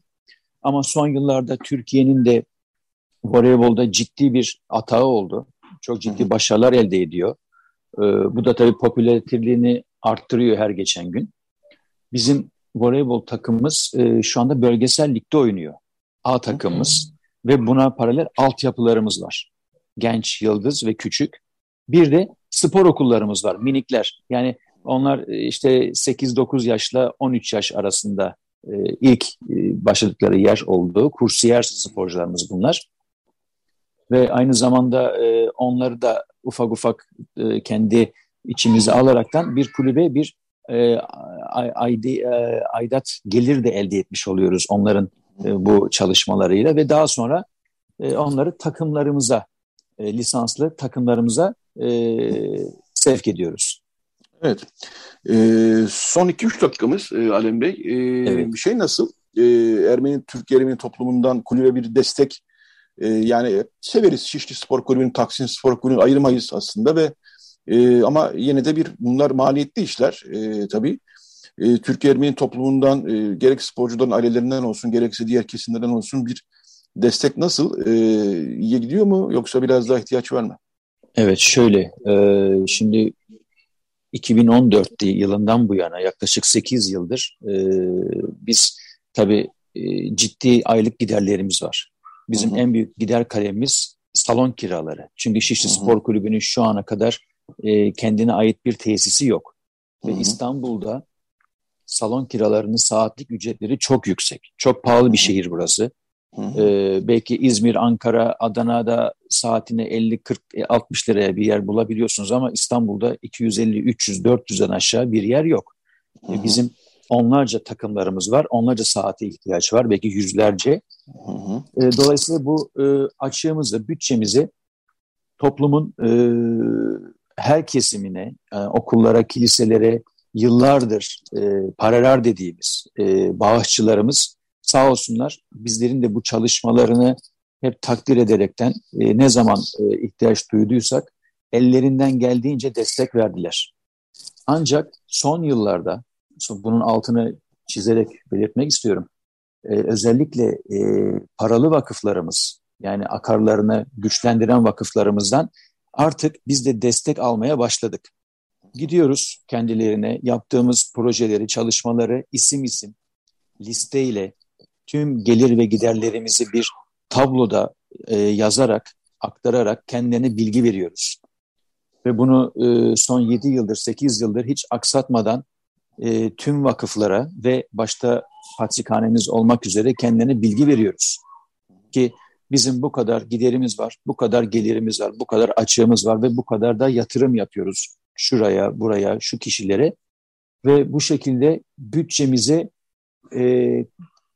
Ama son yıllarda Türkiye'nin de voleybolda ciddi bir atağı oldu. Çok ciddi başarılar elde ediyor. Ee, bu da tabii popülariteliğini arttırıyor her geçen gün. Bizim voleybol takımımız e, şu anda bölgesel ligde oynuyor. A takımımız ve buna paralel altyapılarımız var. Genç, yıldız ve küçük. Bir de spor okullarımız var, minikler. Yani onlar e, işte 8-9 yaşla 13 yaş arasında e, ilk başladıkları yer olduğu kursiyer sporcularımız bunlar. Ve aynı zamanda onları da ufak ufak e, kendi içimize alaraktan bir kulübe bir e, aydi, e, aidat gelir de elde etmiş oluyoruz onların e, bu çalışmalarıyla ve daha sonra e, onları takımlarımıza e, lisanslı takımlarımıza e, sevk ediyoruz. Evet. E, son 2-3 dakikamız e, Alem Bey. E, evet. Şey nasıl? E, Ermeni, Türk Ermeni toplumundan kulübe bir destek e, yani severiz Şişli Spor Kulübü'nü, Taksim Spor Kulübü'nü ayırmayız aslında ve e, ama yine de bir bunlar maliyetli işler e, tabii. E, Türkiye Ermeni toplumundan e, gerek sporcuların ailelerinden olsun gerekse diğer kesimlerden olsun bir destek nasıl? E, iyi gidiyor mu yoksa biraz daha ihtiyaç var mı? Evet şöyle e, şimdi 2014 yılından bu yana yaklaşık 8 yıldır biz tabii ciddi aylık giderlerimiz var. Bizim hı hı. en büyük gider kalemimiz salon kiraları. Çünkü Şişli hı hı. Spor Kulübü'nün şu ana kadar e, kendine ait bir tesisi yok. Hı hı. Ve İstanbul'da salon kiralarının saatlik ücretleri çok yüksek. Çok pahalı bir şehir burası. Hı hı. Ee, belki İzmir, Ankara, Adana'da saatine 50, 40, 60 liraya bir yer bulabiliyorsunuz ama İstanbul'da 250, 300, 400'den aşağı bir yer yok. Hı hı. Bizim onlarca takımlarımız var, onlarca saate ihtiyaç var, belki yüzlerce. Hı hı. E, dolayısıyla bu e, açığımızı, bütçemizi toplumun e, her kesimine, e, okullara, kiliselere yıllardır e, paralar dediğimiz e, bağışçılarımız sağ olsunlar bizlerin de bu çalışmalarını hep takdir ederekten e, ne zaman e, ihtiyaç duyduysak ellerinden geldiğince destek verdiler. Ancak son yıllarda bunun altını çizerek belirtmek istiyorum e, özellikle e, paralı vakıflarımız yani akarlarını güçlendiren vakıflarımızdan artık biz de destek almaya başladık. Gidiyoruz kendilerine yaptığımız projeleri, çalışmaları isim isim listeyle tüm gelir ve giderlerimizi bir tabloda e, yazarak, aktararak kendilerine bilgi veriyoruz. Ve bunu e, son 7 yıldır, 8 yıldır hiç aksatmadan e, tüm vakıflara ve başta patrikhanemiz olmak üzere kendine bilgi veriyoruz. Ki bizim bu kadar giderimiz var, bu kadar gelirimiz var, bu kadar açığımız var ve bu kadar da yatırım yapıyoruz şuraya, buraya, şu kişilere. Ve bu şekilde bütçemizi e,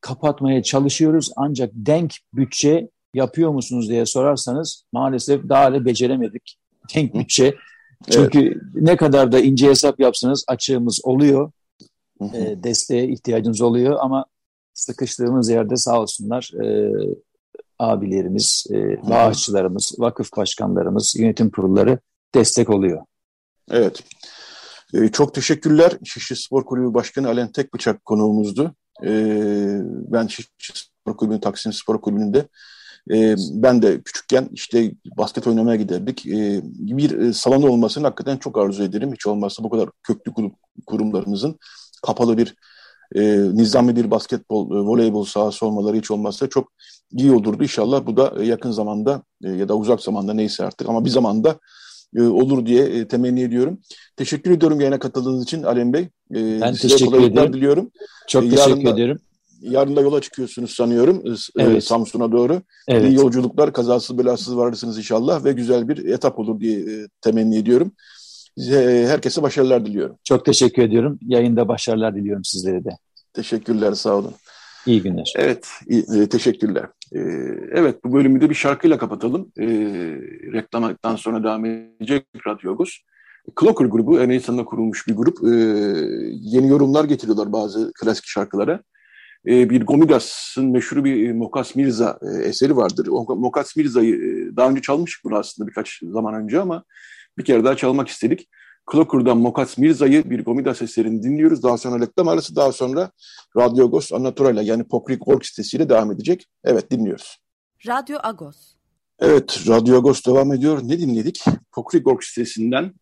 kapatmaya çalışıyoruz. Ancak denk bütçe yapıyor musunuz diye sorarsanız maalesef daha da beceremedik denk bütçe. Çünkü evet. ne kadar da ince hesap yapsanız açığımız oluyor e, desteğe ihtiyacımız oluyor ama sıkıştığımız yerde sağ olsunlar e, abilerimiz, e, bağışçılarımız, vakıf başkanlarımız, yönetim kurulları destek oluyor. Evet. Ee, çok teşekkürler. Şişli Spor Kulübü Başkanı Alen Tekbıçak konuğumuzdu. Ee, ben Şişli Spor Kulübü'nün, Taksim Spor Kulübü'nde e, ben de küçükken işte basket oynamaya giderdik. E, bir e, salon olmasını hakikaten çok arzu ederim. Hiç olmazsa bu kadar köklü kurum, kurumlarımızın kapalı bir e, nizami bir basketbol, e, voleybol sahası olmaları hiç olmazsa çok iyi olurdu. İnşallah bu da e, yakın zamanda e, ya da uzak zamanda neyse artık ama bir zamanda e, olur diye e, temenni ediyorum. Teşekkür ediyorum yayına katıldığınız için Alem Bey. E, ben teşekkür ederim. diliyorum. Çok e, teşekkür da, ederim. Yarın da yola çıkıyorsunuz sanıyorum e, evet. Samsun'a doğru. Evet. İyi yolculuklar, kazasız belasız varırsınız inşallah ve güzel bir etap olur diye e, temenni ediyorum. Herkese başarılar diliyorum. Çok teşekkür ediyorum. Yayında başarılar diliyorum sizlere de. Teşekkürler, sağ olun. İyi günler. Evet, e, teşekkürler. E, evet, bu bölümü de bir şarkıyla kapatalım. E, reklamdan sonra devam edecek Radyo Agos. Clocker grubu, Ermenistan'da kurulmuş bir grup. E, yeni yorumlar getiriyorlar bazı klasik şarkılara. E, bir Gomidas'ın meşhur bir Mokas Mirza e, eseri vardır. O, Mokas Mirza'yı e, daha önce çalmıştık bunu aslında birkaç zaman önce ama bir kere daha çalmak istedik. Klokur'dan Mokas Mirza'yı bir Gomidas eserini dinliyoruz. Daha sonra reklam arası, daha sonra Radyo Agos Anatura'yla yani Pokrik Ork sitesiyle devam edecek. Evet dinliyoruz. Radyo Agos. Evet, Radyo Agos devam ediyor. Ne dinledik? Pokrik Ork sitesinden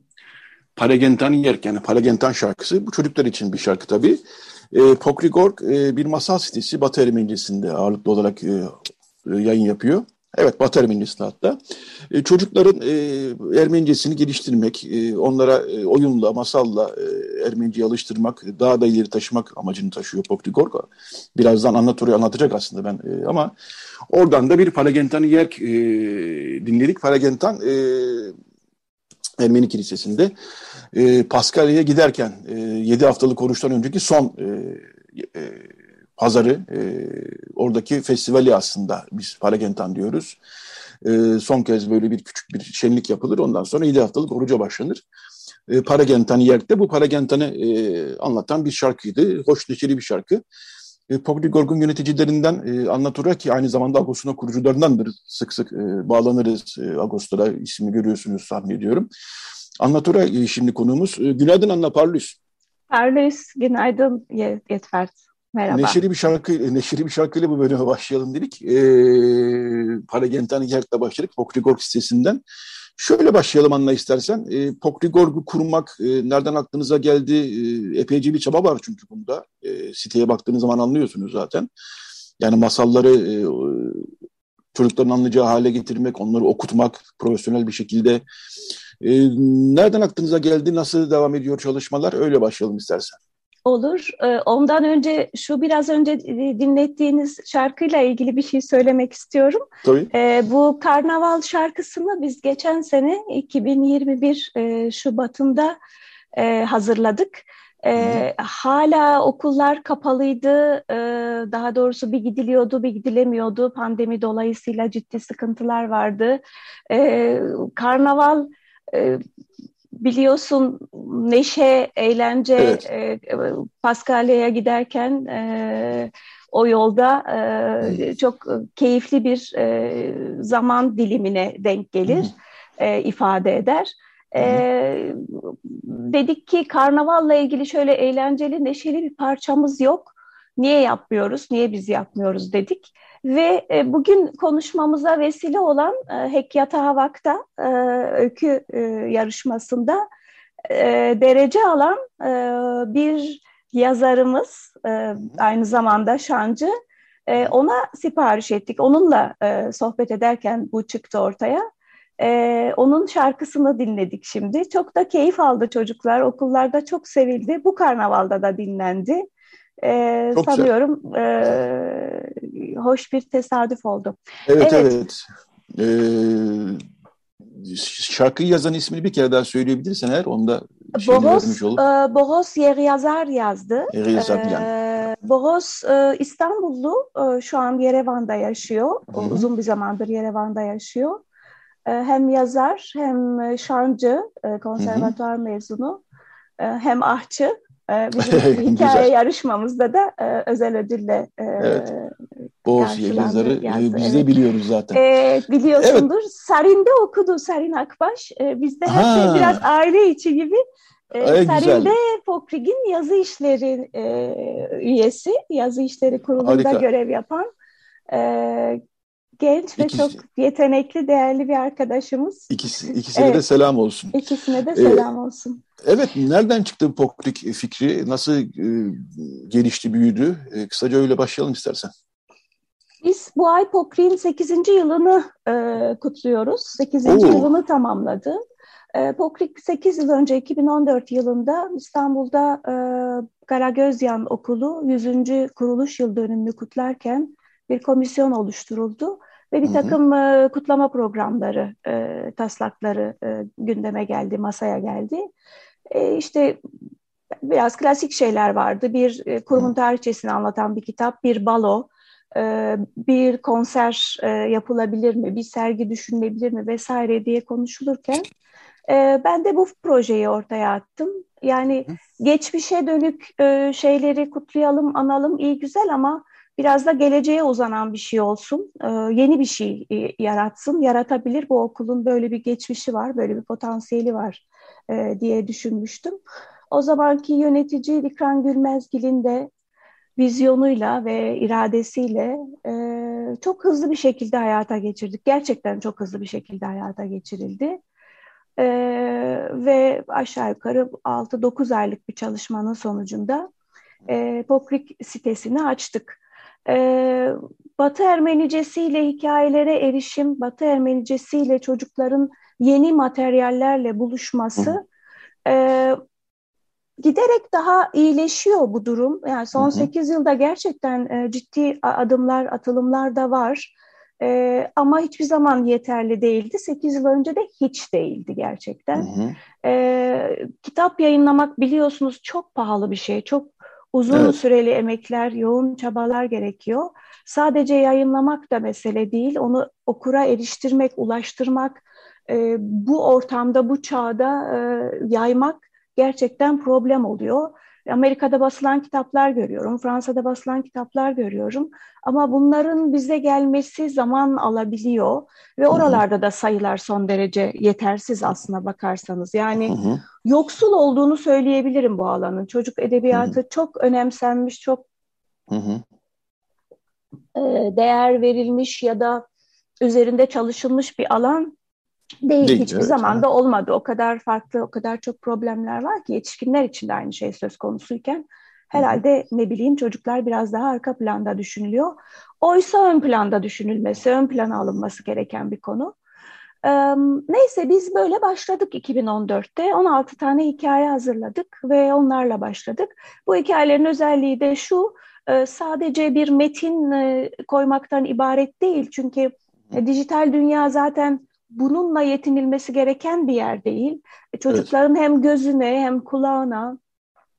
Palagentan Yerk yani Palagentan şarkısı. Bu çocuklar için bir şarkı tabii. E, Pokrigorg e, bir masal sitesi Batı Ermenicesi'nde ağırlıklı olarak e, yayın yapıyor. Evet, Batı Ermenicesi hatta. E, çocukların e, Ermenicesini geliştirmek, e, onlara e, oyunla, masalla e, Ermenice'yi alıştırmak, daha da ileri taşımak amacını taşıyor Poktigorga. Birazdan anlatıyor, anlatacak aslında ben. E, ama oradan da bir Paragentan'ı yer e, dinledik. Paragentan e, Ermeni Kilisesi'nde e, Paskalya'ya giderken e, 7 haftalık oruçtan önceki son e, e, pazarı, e, oradaki festivali aslında biz Paragentan diyoruz. E, son kez böyle bir küçük bir şenlik yapılır. Ondan sonra 7 haftalık oruca başlanır. E, Paragentan yerde bu Paragentan'ı e, anlatan bir şarkıydı. Hoş neşeli bir şarkı. E, Pogligorg'un yöneticilerinden e, Annatura ki aynı zamanda Agos'un kurucularındandır. Sık sık e, bağlanırız e, Agos'lara ismi görüyorsunuz tahmin ediyorum. Annatura e, şimdi konuğumuz. E, günaydın Anna Parlus. Parlus, günaydın Yetvert. Merhaba. Neşeli bir şarkı, neşeli bir şarkıyla bu bölüme başlayalım dedik. E, Paragentani Yerk'le başladık Pokligorg sitesinden. Şöyle başlayalım Anna istersen. E, Pokligorg'u kurmak e, nereden aklınıza geldi? E, epeyce bir çaba var çünkü bunda. E, siteye baktığınız zaman anlıyorsunuz zaten. Yani masalları e, çocukların anlayacağı hale getirmek, onları okutmak profesyonel bir şekilde. E, nereden aklınıza geldi? Nasıl devam ediyor çalışmalar? Öyle başlayalım istersen. Olur. Ee, ondan önce şu biraz önce dinlettiğiniz şarkıyla ilgili bir şey söylemek istiyorum. Tabii. Ee, bu Karnaval şarkısını biz geçen sene 2021 e, Şubat'ında e, hazırladık. Ee, hala okullar kapalıydı. daha doğrusu bir gidiliyordu, bir gidilemiyordu. Pandemi dolayısıyla ciddi sıkıntılar vardı. karnaval e, biliyorsun neşe, eğlence evet. e, Paskalya'ya giderken e, o yolda e, çok keyifli bir e, zaman dilimine denk gelir, e, ifade eder. E, dedik ki karnavalla ilgili şöyle eğlenceli, neşeli bir parçamız yok. Niye yapmıyoruz, niye biz yapmıyoruz dedik. Ve e, bugün konuşmamıza vesile olan e, Hekyata Havak'ta e, öykü e, yarışmasında e, derece alan e, bir yazarımız, e, aynı zamanda şancı, e, ona sipariş ettik. Onunla e, sohbet ederken bu çıktı ortaya. E, onun şarkısını dinledik şimdi. Çok da keyif aldı çocuklar. Okullarda çok sevildi. Bu karnavalda da dinlendi. E, sanıyorum e, hoş bir tesadüf oldu. Evet evet. evet. Ee, şarkıyı yazan ismini bir kere daha söyleyebilirsen eğer onu da Boros, e, Boros Yeryazar yazdı. Yeryazar e, Boros e, İstanbullu e, şu an Yerevan'da yaşıyor. -hı. Uzun bir zamandır Yerevan'da yaşıyor. E, hem yazar hem şancı, e, konservatuar Hı -hı. mezunu, e, hem ahçı. E, <laughs> bizim hikaye yarışmamızda da e, özel ödülle e, evet. Boğaz yazarı e, biz de evet. biliyoruz zaten. E, biliyorsundur. Evet. Sarin'de okudu Sarin Akbaş. E, bizde her şey biraz aile içi gibi. E, Sarin'de Pokrig'in yazı işleri e, üyesi, yazı işleri kurulunda Harika. görev yapan e, genç ve çok yetenekli, değerli bir arkadaşımız. İkisi, ikisine evet. de selam olsun. İkisine de ee, selam ee, olsun. Evet, nereden çıktı Pokrik fikri? Nasıl e, gelişti, büyüdü? E, kısaca öyle başlayalım istersen. Biz bu ay Pokrik'in 8. yılını e, kutluyoruz. 8. Oo. yılını tamamladı. E, Pokrik 8 yıl önce 2014 yılında İstanbul'da e, Karagözyan Okulu 100. kuruluş yıl dönümünü kutlarken bir komisyon oluşturuldu ve bir takım hı hı. E, kutlama programları, e, taslakları e, gündeme geldi, masaya geldi. İşte biraz klasik şeyler vardı. Bir kurumun tarihçesini anlatan bir kitap, bir balo, bir konser yapılabilir mi, bir sergi düşünülebilir mi vesaire diye konuşulurken ben de bu projeyi ortaya attım. Yani geçmişe dönük şeyleri kutlayalım, analım iyi güzel ama biraz da geleceğe uzanan bir şey olsun. E, yeni bir şey e, yaratsın, yaratabilir. Bu okulun böyle bir geçmişi var, böyle bir potansiyeli var e, diye düşünmüştüm. O zamanki yönetici Likran Gülmezgil'in de vizyonuyla ve iradesiyle çok hızlı bir şekilde hayata geçirdik. Gerçekten çok hızlı bir şekilde hayata geçirildi. E, ve aşağı yukarı 6-9 aylık bir çalışmanın sonucunda e, Pokrik sitesini açtık. E, Batı Ermenicesiyle hikayelere erişim, Batı Ermenicesiyle çocukların yeni materyallerle buluşması e, giderek daha iyileşiyor bu durum. Yani son hı hı. 8 yılda gerçekten e, ciddi adımlar, atılımlar da var. E, ama hiçbir zaman yeterli değildi. 8 yıl önce de hiç değildi gerçekten. Hı hı. E, kitap yayınlamak biliyorsunuz çok pahalı bir şey. Çok uzun evet. süreli emekler, yoğun çabalar gerekiyor. Sadece yayınlamak da mesele değil. Onu okura eriştirmek, ulaştırmak, e, bu ortamda, bu çağda e, yaymak gerçekten problem oluyor. Amerika'da basılan kitaplar görüyorum, Fransa'da basılan kitaplar görüyorum. Ama bunların bize gelmesi zaman alabiliyor ve oralarda da sayılar son derece yetersiz aslına bakarsanız. Yani hı hı. yoksul olduğunu söyleyebilirim bu alanın. Çocuk edebiyatı hı çok önemsenmiş, çok değer verilmiş ya da üzerinde çalışılmış bir alan Değil, Değil hiçbir evet, zaman da olmadı. O kadar farklı, o kadar çok problemler var ki yetişkinler için de aynı şey söz konusuyken herhalde Hı. ne bileyim çocuklar biraz daha arka planda düşünülüyor. Oysa ön planda düşünülmesi, ön plana alınması gereken bir konu. Ee, neyse biz böyle başladık 2014'te. 16 tane hikaye hazırladık ve onlarla başladık. Bu hikayelerin özelliği de şu, sadece bir metin koymaktan ibaret değil. Çünkü dijital dünya zaten bununla yetinilmesi gereken bir yer değil. E, çocukların evet. hem gözüne hem kulağına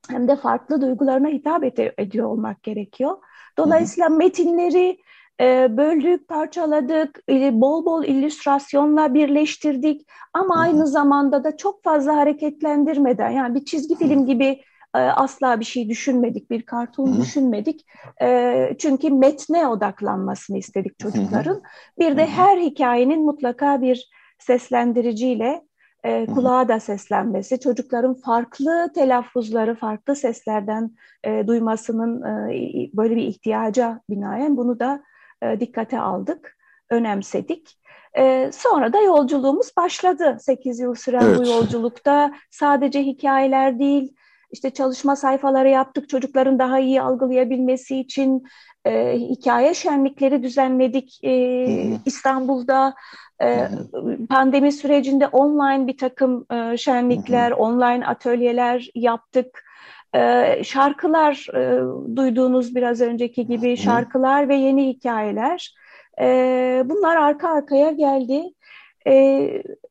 hem de farklı duygularına hitap ed- ediyor olmak gerekiyor. Dolayısıyla Hı-hı. metinleri e, böldük, parçaladık, e, bol bol illüstrasyonla birleştirdik ama Hı-hı. aynı zamanda da çok fazla hareketlendirmeden yani bir çizgi film gibi asla bir şey düşünmedik, bir karton düşünmedik. E, çünkü metne odaklanmasını istedik çocukların. Bir de her hikayenin mutlaka bir seslendiriciyle e, kulağa da seslenmesi, çocukların farklı telaffuzları, farklı seslerden e, duymasının e, böyle bir ihtiyaca binaen bunu da e, dikkate aldık, önemsedik. E, sonra da yolculuğumuz başladı. 8 yıl süren evet. bu yolculukta sadece hikayeler değil, işte çalışma sayfaları yaptık çocukların daha iyi algılayabilmesi için e, hikaye şenlikleri düzenledik e, İstanbul'da e, pandemi sürecinde online bir takım e, şenlikler, online atölyeler yaptık. E, şarkılar e, duyduğunuz biraz önceki gibi şarkılar ve yeni hikayeler. E, bunlar arka arkaya geldi. E,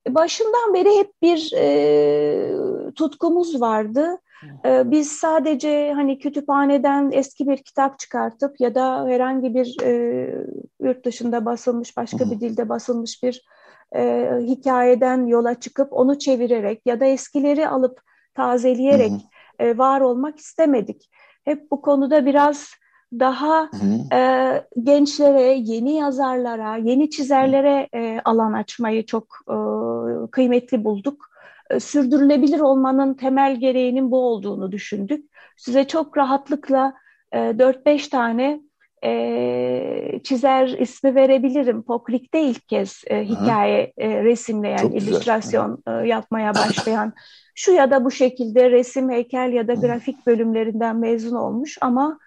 başından beri hep bir e, tutkumuz vardı. Ee, biz sadece hani kütüphaneden eski bir kitap çıkartıp ya da herhangi bir e, yurt dışında basılmış, başka bir dilde basılmış bir e, hikayeden yola çıkıp onu çevirerek ya da eskileri alıp tazeleyerek e, var olmak istemedik. Hep bu konuda biraz daha e, gençlere, yeni yazarlara, yeni çizerlere e, alan açmayı çok e, kıymetli bulduk. E, sürdürülebilir olmanın temel gereğinin bu olduğunu düşündük. Size çok rahatlıkla 4-5 e, tane e, çizer ismi verebilirim. Poklik'te ilk kez e, hikaye e, resimleyen, Çok illüstrasyon e, yapmaya başlayan, şu ya da bu şekilde resim, heykel ya da grafik bölümlerinden mezun olmuş ama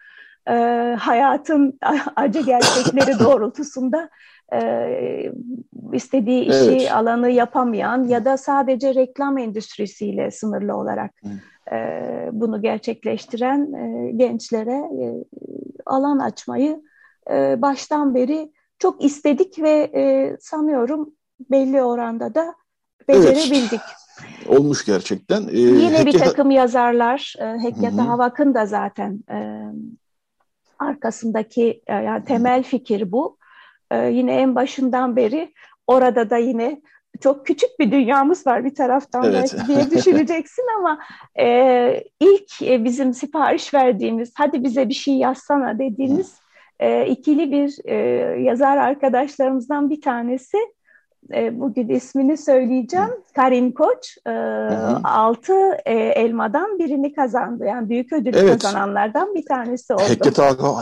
e, hayatın <laughs> acı gerçekleri doğrultusunda e, istediği işi, evet. alanı yapamayan ya da sadece reklam endüstrisiyle sınırlı olarak e, bunu gerçekleştiren e, gençlere e, alan açmayı e, baştan beri çok istedik ve e, sanıyorum belli oranda da becerebildik. Evet, olmuş gerçekten. Ee, Yine Hekyata... bir takım yazarlar, e, Hekyata Havak'ın da zaten e, arkasındaki e, yani temel fikir bu. E, yine en başından beri orada da yine çok küçük bir dünyamız var bir taraftan evet. belki diye düşüneceksin ama e, ilk e, bizim sipariş verdiğimiz hadi bize bir şey yazsana dediğimiz e, ikili bir e, yazar arkadaşlarımızdan bir tanesi e, bugün ismini söyleyeceğim. Karin Koç e, altı e, elmadan birini kazandı. Yani büyük ödül evet. kazananlardan bir tanesi oldu.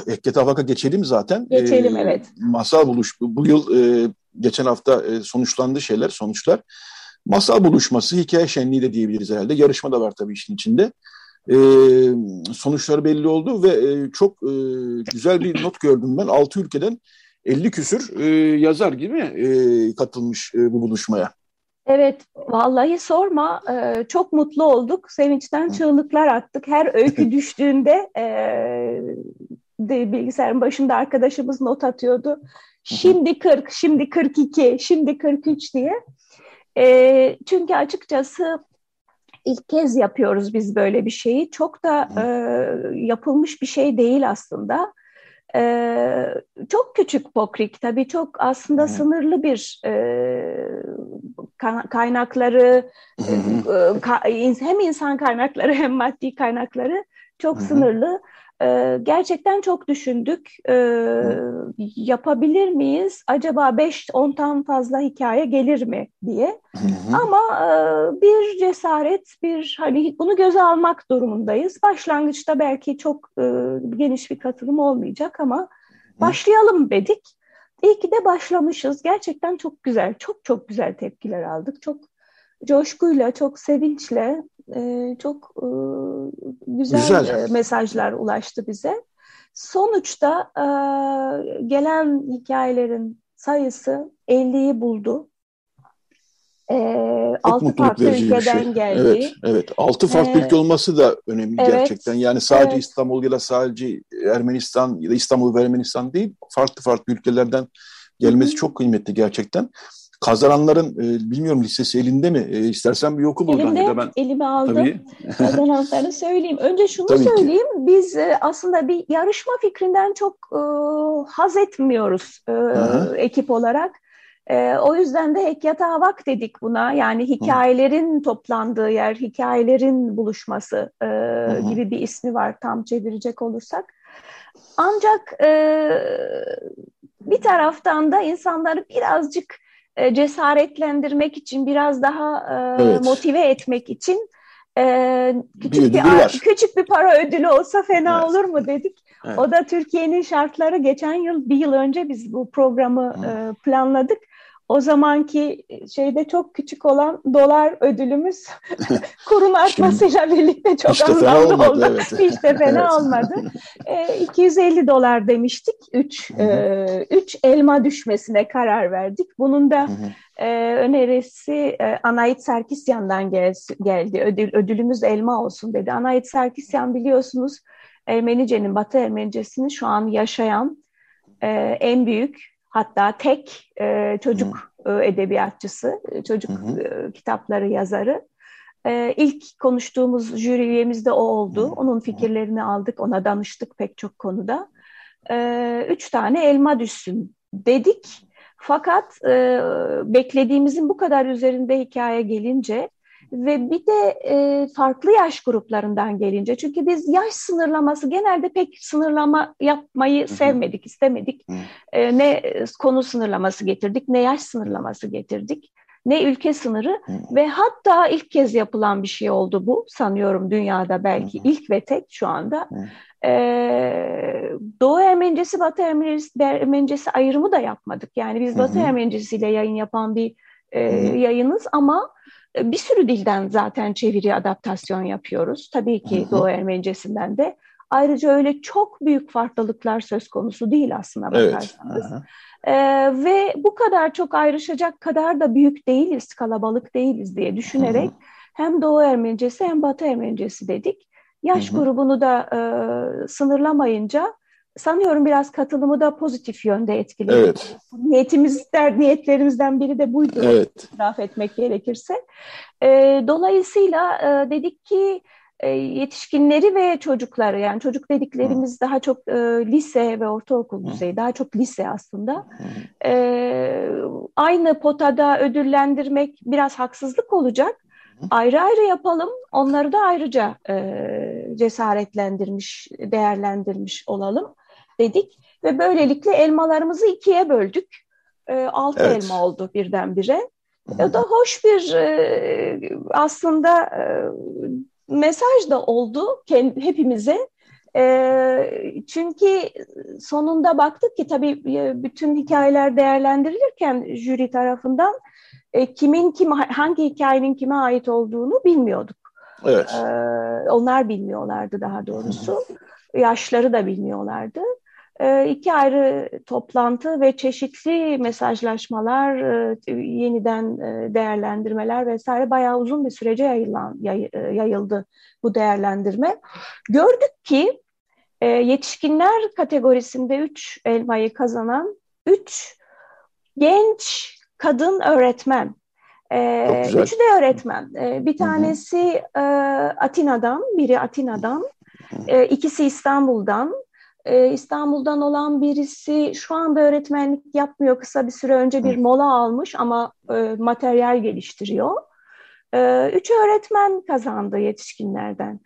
Hekket Havak'a geçelim zaten. Geçelim ee, evet. Masal buluş bu yıl e, geçen hafta e, sonuçlandı şeyler, sonuçlar. Masal buluşması, hikaye şenliği de diyebiliriz herhalde. Yarışma da var tabii işin içinde. E, sonuçları belli oldu ve e, çok e, güzel bir not gördüm ben. Altı ülkeden 50 küsür e, yazar gibi e, katılmış e, bu buluşmaya. Evet, vallahi sorma. Ee, çok mutlu olduk. Sevinçten çığlıklar attık. Her öykü <laughs> düştüğünde e, de bilgisayarın başında arkadaşımız not atıyordu. Şimdi 40, şimdi 42, şimdi 43 diye. E, çünkü açıkçası ilk kez yapıyoruz biz böyle bir şeyi. Çok da e, yapılmış bir şey değil aslında. E, çok küçük Pokrik tabii çok aslında hı. sınırlı bir e, kaynakları e, ka, hem insan kaynakları <laughs> hem maddi kaynakları çok hı. sınırlı. E, gerçekten çok düşündük. E, yapabilir miyiz? Acaba 5-10'tan fazla hikaye gelir mi diye. Hı hı. Ama e, bir cesaret, bir hani bunu göze almak durumundayız. Başlangıçta belki çok e, geniş bir katılım olmayacak ama başlayalım dedik. İyi ki de başlamışız. Gerçekten çok güzel, çok çok güzel tepkiler aldık. Çok coşkuyla, çok sevinçle, e, çok e, güzel, güzel e, mesajlar ulaştı bize. Sonuçta e, gelen hikayelerin sayısı 50'yi buldu. E, altı farklı ülkeden şey. geldi. Evet, evet. Altı farklı ee, ülke olması da önemli evet, gerçekten. Yani sadece evet. İstanbul ya da sadece Ermenistan ya da İstanbul ve Ermenistan değil, farklı farklı ülkelerden gelmesi Hı-hı. çok kıymetli gerçekten. Kazananların e, bilmiyorum listesi elinde mi? E, istersen bir oku buradan. Elimde, ya da ben... elime aldım. Tabii. <laughs> Kazananları söyleyeyim. Önce şunu Tabii söyleyeyim. Ki. Biz e, aslında bir yarışma fikrinden çok e, haz etmiyoruz e, ekip olarak. E, o yüzden de Hekyata Havak dedik buna. Yani hikayelerin Hı. toplandığı yer, hikayelerin buluşması e, gibi bir ismi var tam çevirecek olursak. Ancak e, bir taraftan da insanları birazcık cesaretlendirmek için, biraz daha e, evet. motive etmek için e, küçük bir, bir küçük bir para ödülü olsa fena evet. olur mu dedik. Evet. O da Türkiye'nin şartları. Geçen yıl, bir yıl önce biz bu programı e, planladık. O zamanki şeyde çok küçük olan dolar ödülümüz <laughs> <laughs> kurun artmasıyla birlikte çok işte anlamlı olmadı, oldu. Evet. <laughs> Hiç de fena evet. olmadı. E, 250 dolar demiştik. 3 e, üç elma düşmesine karar verdik. Bunun da e, önerisi e, Anait Serkisyan'dan gel, geldi. Ödül, ödülümüz elma olsun dedi. Anait Serkisyan biliyorsunuz Ermenice'nin, Batı Ermenicesini şu an yaşayan e, en büyük hatta tek e, çocuk hmm. edebiyatçısı, e, çocuk e, kitapları yazarı. E, ilk konuştuğumuz jüri üyemiz de o oldu. Onun fikirlerini aldık, ona danıştık pek çok konuda. E, üç tane elma düşsün dedik. Fakat e, beklediğimizin bu kadar üzerinde hikaye gelince ve bir de e, farklı yaş gruplarından gelince çünkü biz yaş sınırlaması genelde pek sınırlama yapmayı Hı-hı. sevmedik, istemedik. E, ne konu sınırlaması getirdik, ne yaş sınırlaması getirdik. ne ülke sınırı ve hatta ilk kez yapılan bir şey oldu bu sanıyorum dünyada belki ilk ve tek şu anda. Ee, Doğu Ermenicesi, Batı Ermenicesi ayrımı da yapmadık. Yani biz Batı Ermenicesi ile yayın yapan bir e, yayınız ama e, bir sürü dilden zaten çeviri adaptasyon yapıyoruz. Tabii ki Hı-hı. Doğu Ermenicesinden de. Ayrıca öyle çok büyük farklılıklar söz konusu değil aslında bakarsanız. Evet. Ee, ve bu kadar çok ayrışacak kadar da büyük değiliz, kalabalık değiliz diye düşünerek Hı-hı. hem Doğu Ermenicesi hem Batı Ermenicesi dedik. Yaş Hı-hı. grubunu da e, sınırlamayınca sanıyorum biraz katılımı da pozitif yönde etkiledi. Evet. Niyetimiz, niyetlerimizden biri de buydu. Evet. İtiraf etmek gerekirse. E, dolayısıyla e, dedik ki e, yetişkinleri ve çocukları yani çocuk dediklerimiz Hı. daha çok e, lise ve ortaokul düzeyi, daha çok lise aslında. E, aynı potada ödüllendirmek biraz haksızlık olacak. Ayrı ayrı yapalım, onları da ayrıca e, cesaretlendirmiş, değerlendirmiş olalım dedik ve böylelikle elmalarımızı ikiye böldük. E, altı evet. elma oldu birdenbire. O da hoş bir e, aslında e, mesaj da oldu hepimize. E, çünkü sonunda baktık ki tabii e, bütün hikayeler değerlendirilirken jüri tarafından e, kimin kim hangi hikayenin kime ait olduğunu bilmiyorduk. Evet. E, onlar bilmiyorlardı daha doğrusu. Yaşları da bilmiyorlardı. E, iki ayrı toplantı ve çeşitli mesajlaşmalar, e, yeniden e, değerlendirmeler vesaire bayağı uzun bir sürece yayılan, yay, e, yayıldı bu değerlendirme. Gördük ki yetişkinler kategorisinde üç elmayı kazanan üç genç kadın öğretmen. Üçü de öğretmen. Bir tanesi Atina'dan, biri Atina'dan, ikisi İstanbul'dan. E, İstanbul'dan olan birisi şu anda öğretmenlik yapmıyor. Kısa bir süre önce bir mola almış ama e, materyal geliştiriyor. E, üç öğretmen kazandı yetişkinlerden.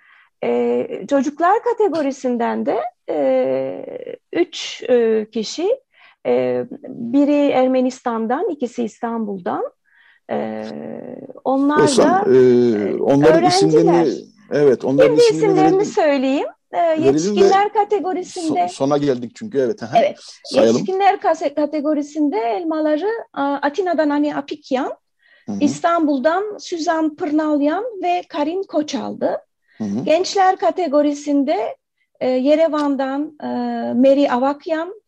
E, çocuklar kategorisinden de e, üç e, kişi e, biri Ermenistan'dan, ikisi İstanbul'dan. E, onlar Olsam, da e, onların öğrenciler. isimlerini evet onların Şimdi isimlerini, isimlerini söyleyeyim. E, yetişkinler kategorisinde. So, sona geldik çünkü evet. evet. Sayalım. Yetişkinler kategorisinde elmaları Atina'dan Ani Apikyan, Hı-hı. İstanbul'dan Süzan Pırnalyan ve Karin Koç aldı. Hı-hı. Gençler kategorisinde e, Yerevan'dan e, Meri Avakyan,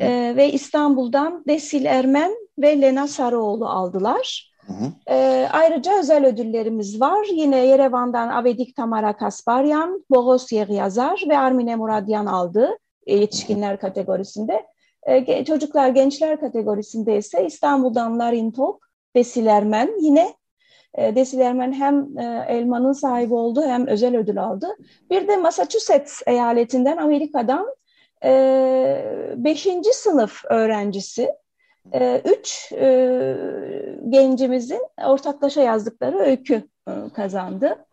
e, ve İstanbul'dan Desil Ermen ve Lena Sarıoğlu aldılar. Hı hı. E, ayrıca özel ödüllerimiz var. Yine Yerevan'dan Avedik Tamara Kasparyan, Boğos Yazar ve Armine Muradyan aldı e, yetişkinler kategorisinde. E, çocuklar, gençler kategorisinde ise İstanbul'dan Larin Tok, Desil Ermen yine e, Desil Ermen hem e, elmanın sahibi oldu hem özel ödül aldı. Bir de Massachusetts eyaletinden Amerika'dan e, beşinci sınıf öğrencisi e, üç e, gencimizin ortaklaşa yazdıkları öykü e, kazandı.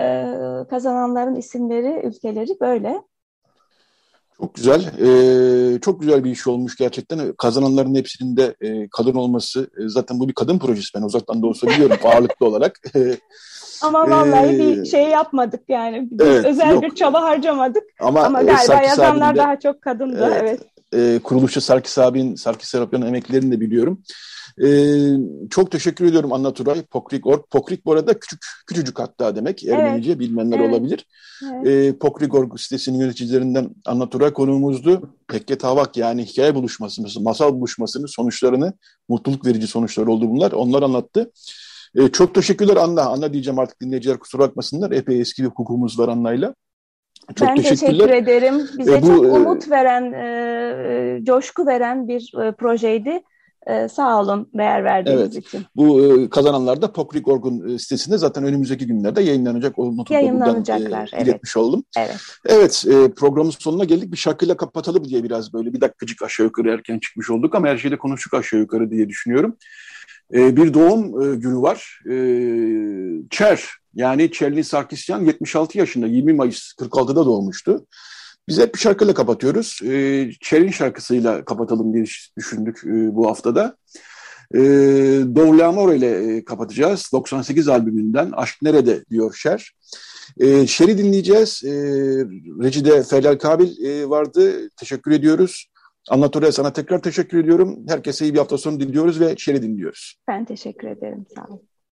E, kazananların isimleri, ülkeleri böyle. Çok güzel. Ee, çok güzel bir iş olmuş gerçekten. Kazananların hepsinin de e, kadın olması. E, zaten bu bir kadın projesi. Ben uzaktan da olsa biliyorum <laughs> ağırlıklı olarak. <laughs> Ama vallahi ee, bir şey yapmadık yani. Biz evet, özel yok. bir çaba harcamadık. Ama, Ama e, galiba yazanlar daha çok kadındı. Evet. evet. E, kuruluşu Sarkis abinin, Sarkis Serapyan'ın emeklerini de biliyorum. Ee, çok teşekkür ediyorum Anna Turay. Pokrik bu arada küçük, küçücük hatta demek. Ermenice evet. bilmenler evet. olabilir. Evet. Ee, Pokrik Org sitesinin yöneticilerinden Anna Turay konuğumuzdu. Pekke Tavak yani hikaye buluşması, masal buluşmasının sonuçlarını, mutluluk verici sonuçlar oldu bunlar. Onlar anlattı. E, çok teşekkürler Anna. Anna diyeceğim artık dinleyiciler kusura bakmasınlar. Epey eski bir hukukumuz var Anna'yla. Çok ben teşekkür ederim. Bize e, bu, çok umut veren, e, coşku veren bir e, projeydi. E, sağ olun değer verdiğiniz evet, için. Bu e, kazananlar da Pokrik.org'un e, sitesinde zaten önümüzdeki günlerde yayınlanacak. O notu Yayınlanacaklar. E, evet. oldum. Evet, evet e, programın sonuna geldik. Bir şarkıyla kapatalım diye biraz böyle bir dakikacık aşağı yukarı erken çıkmış olduk ama her şeyde konuştuk aşağı yukarı diye düşünüyorum. E, bir doğum e, günü var. E, Çer yani Çerlin Sarkisyan 76 yaşında 20 Mayıs 46'da doğmuştu. Biz hep bir şarkıyla kapatıyoruz. E, şarkısıyla kapatalım diye düşündük e, bu haftada. E, Doğu Lamoro ile e, kapatacağız. 98 albümünden Aşk Nerede diyor Şer. E, Şer'i dinleyeceğiz. E, Recide Felal Kabil e, vardı. Teşekkür ediyoruz. Anlatolya sana tekrar teşekkür ediyorum. Herkese iyi bir hafta sonu diliyoruz ve Şer'i dinliyoruz. Ben teşekkür ederim. Sağ olun.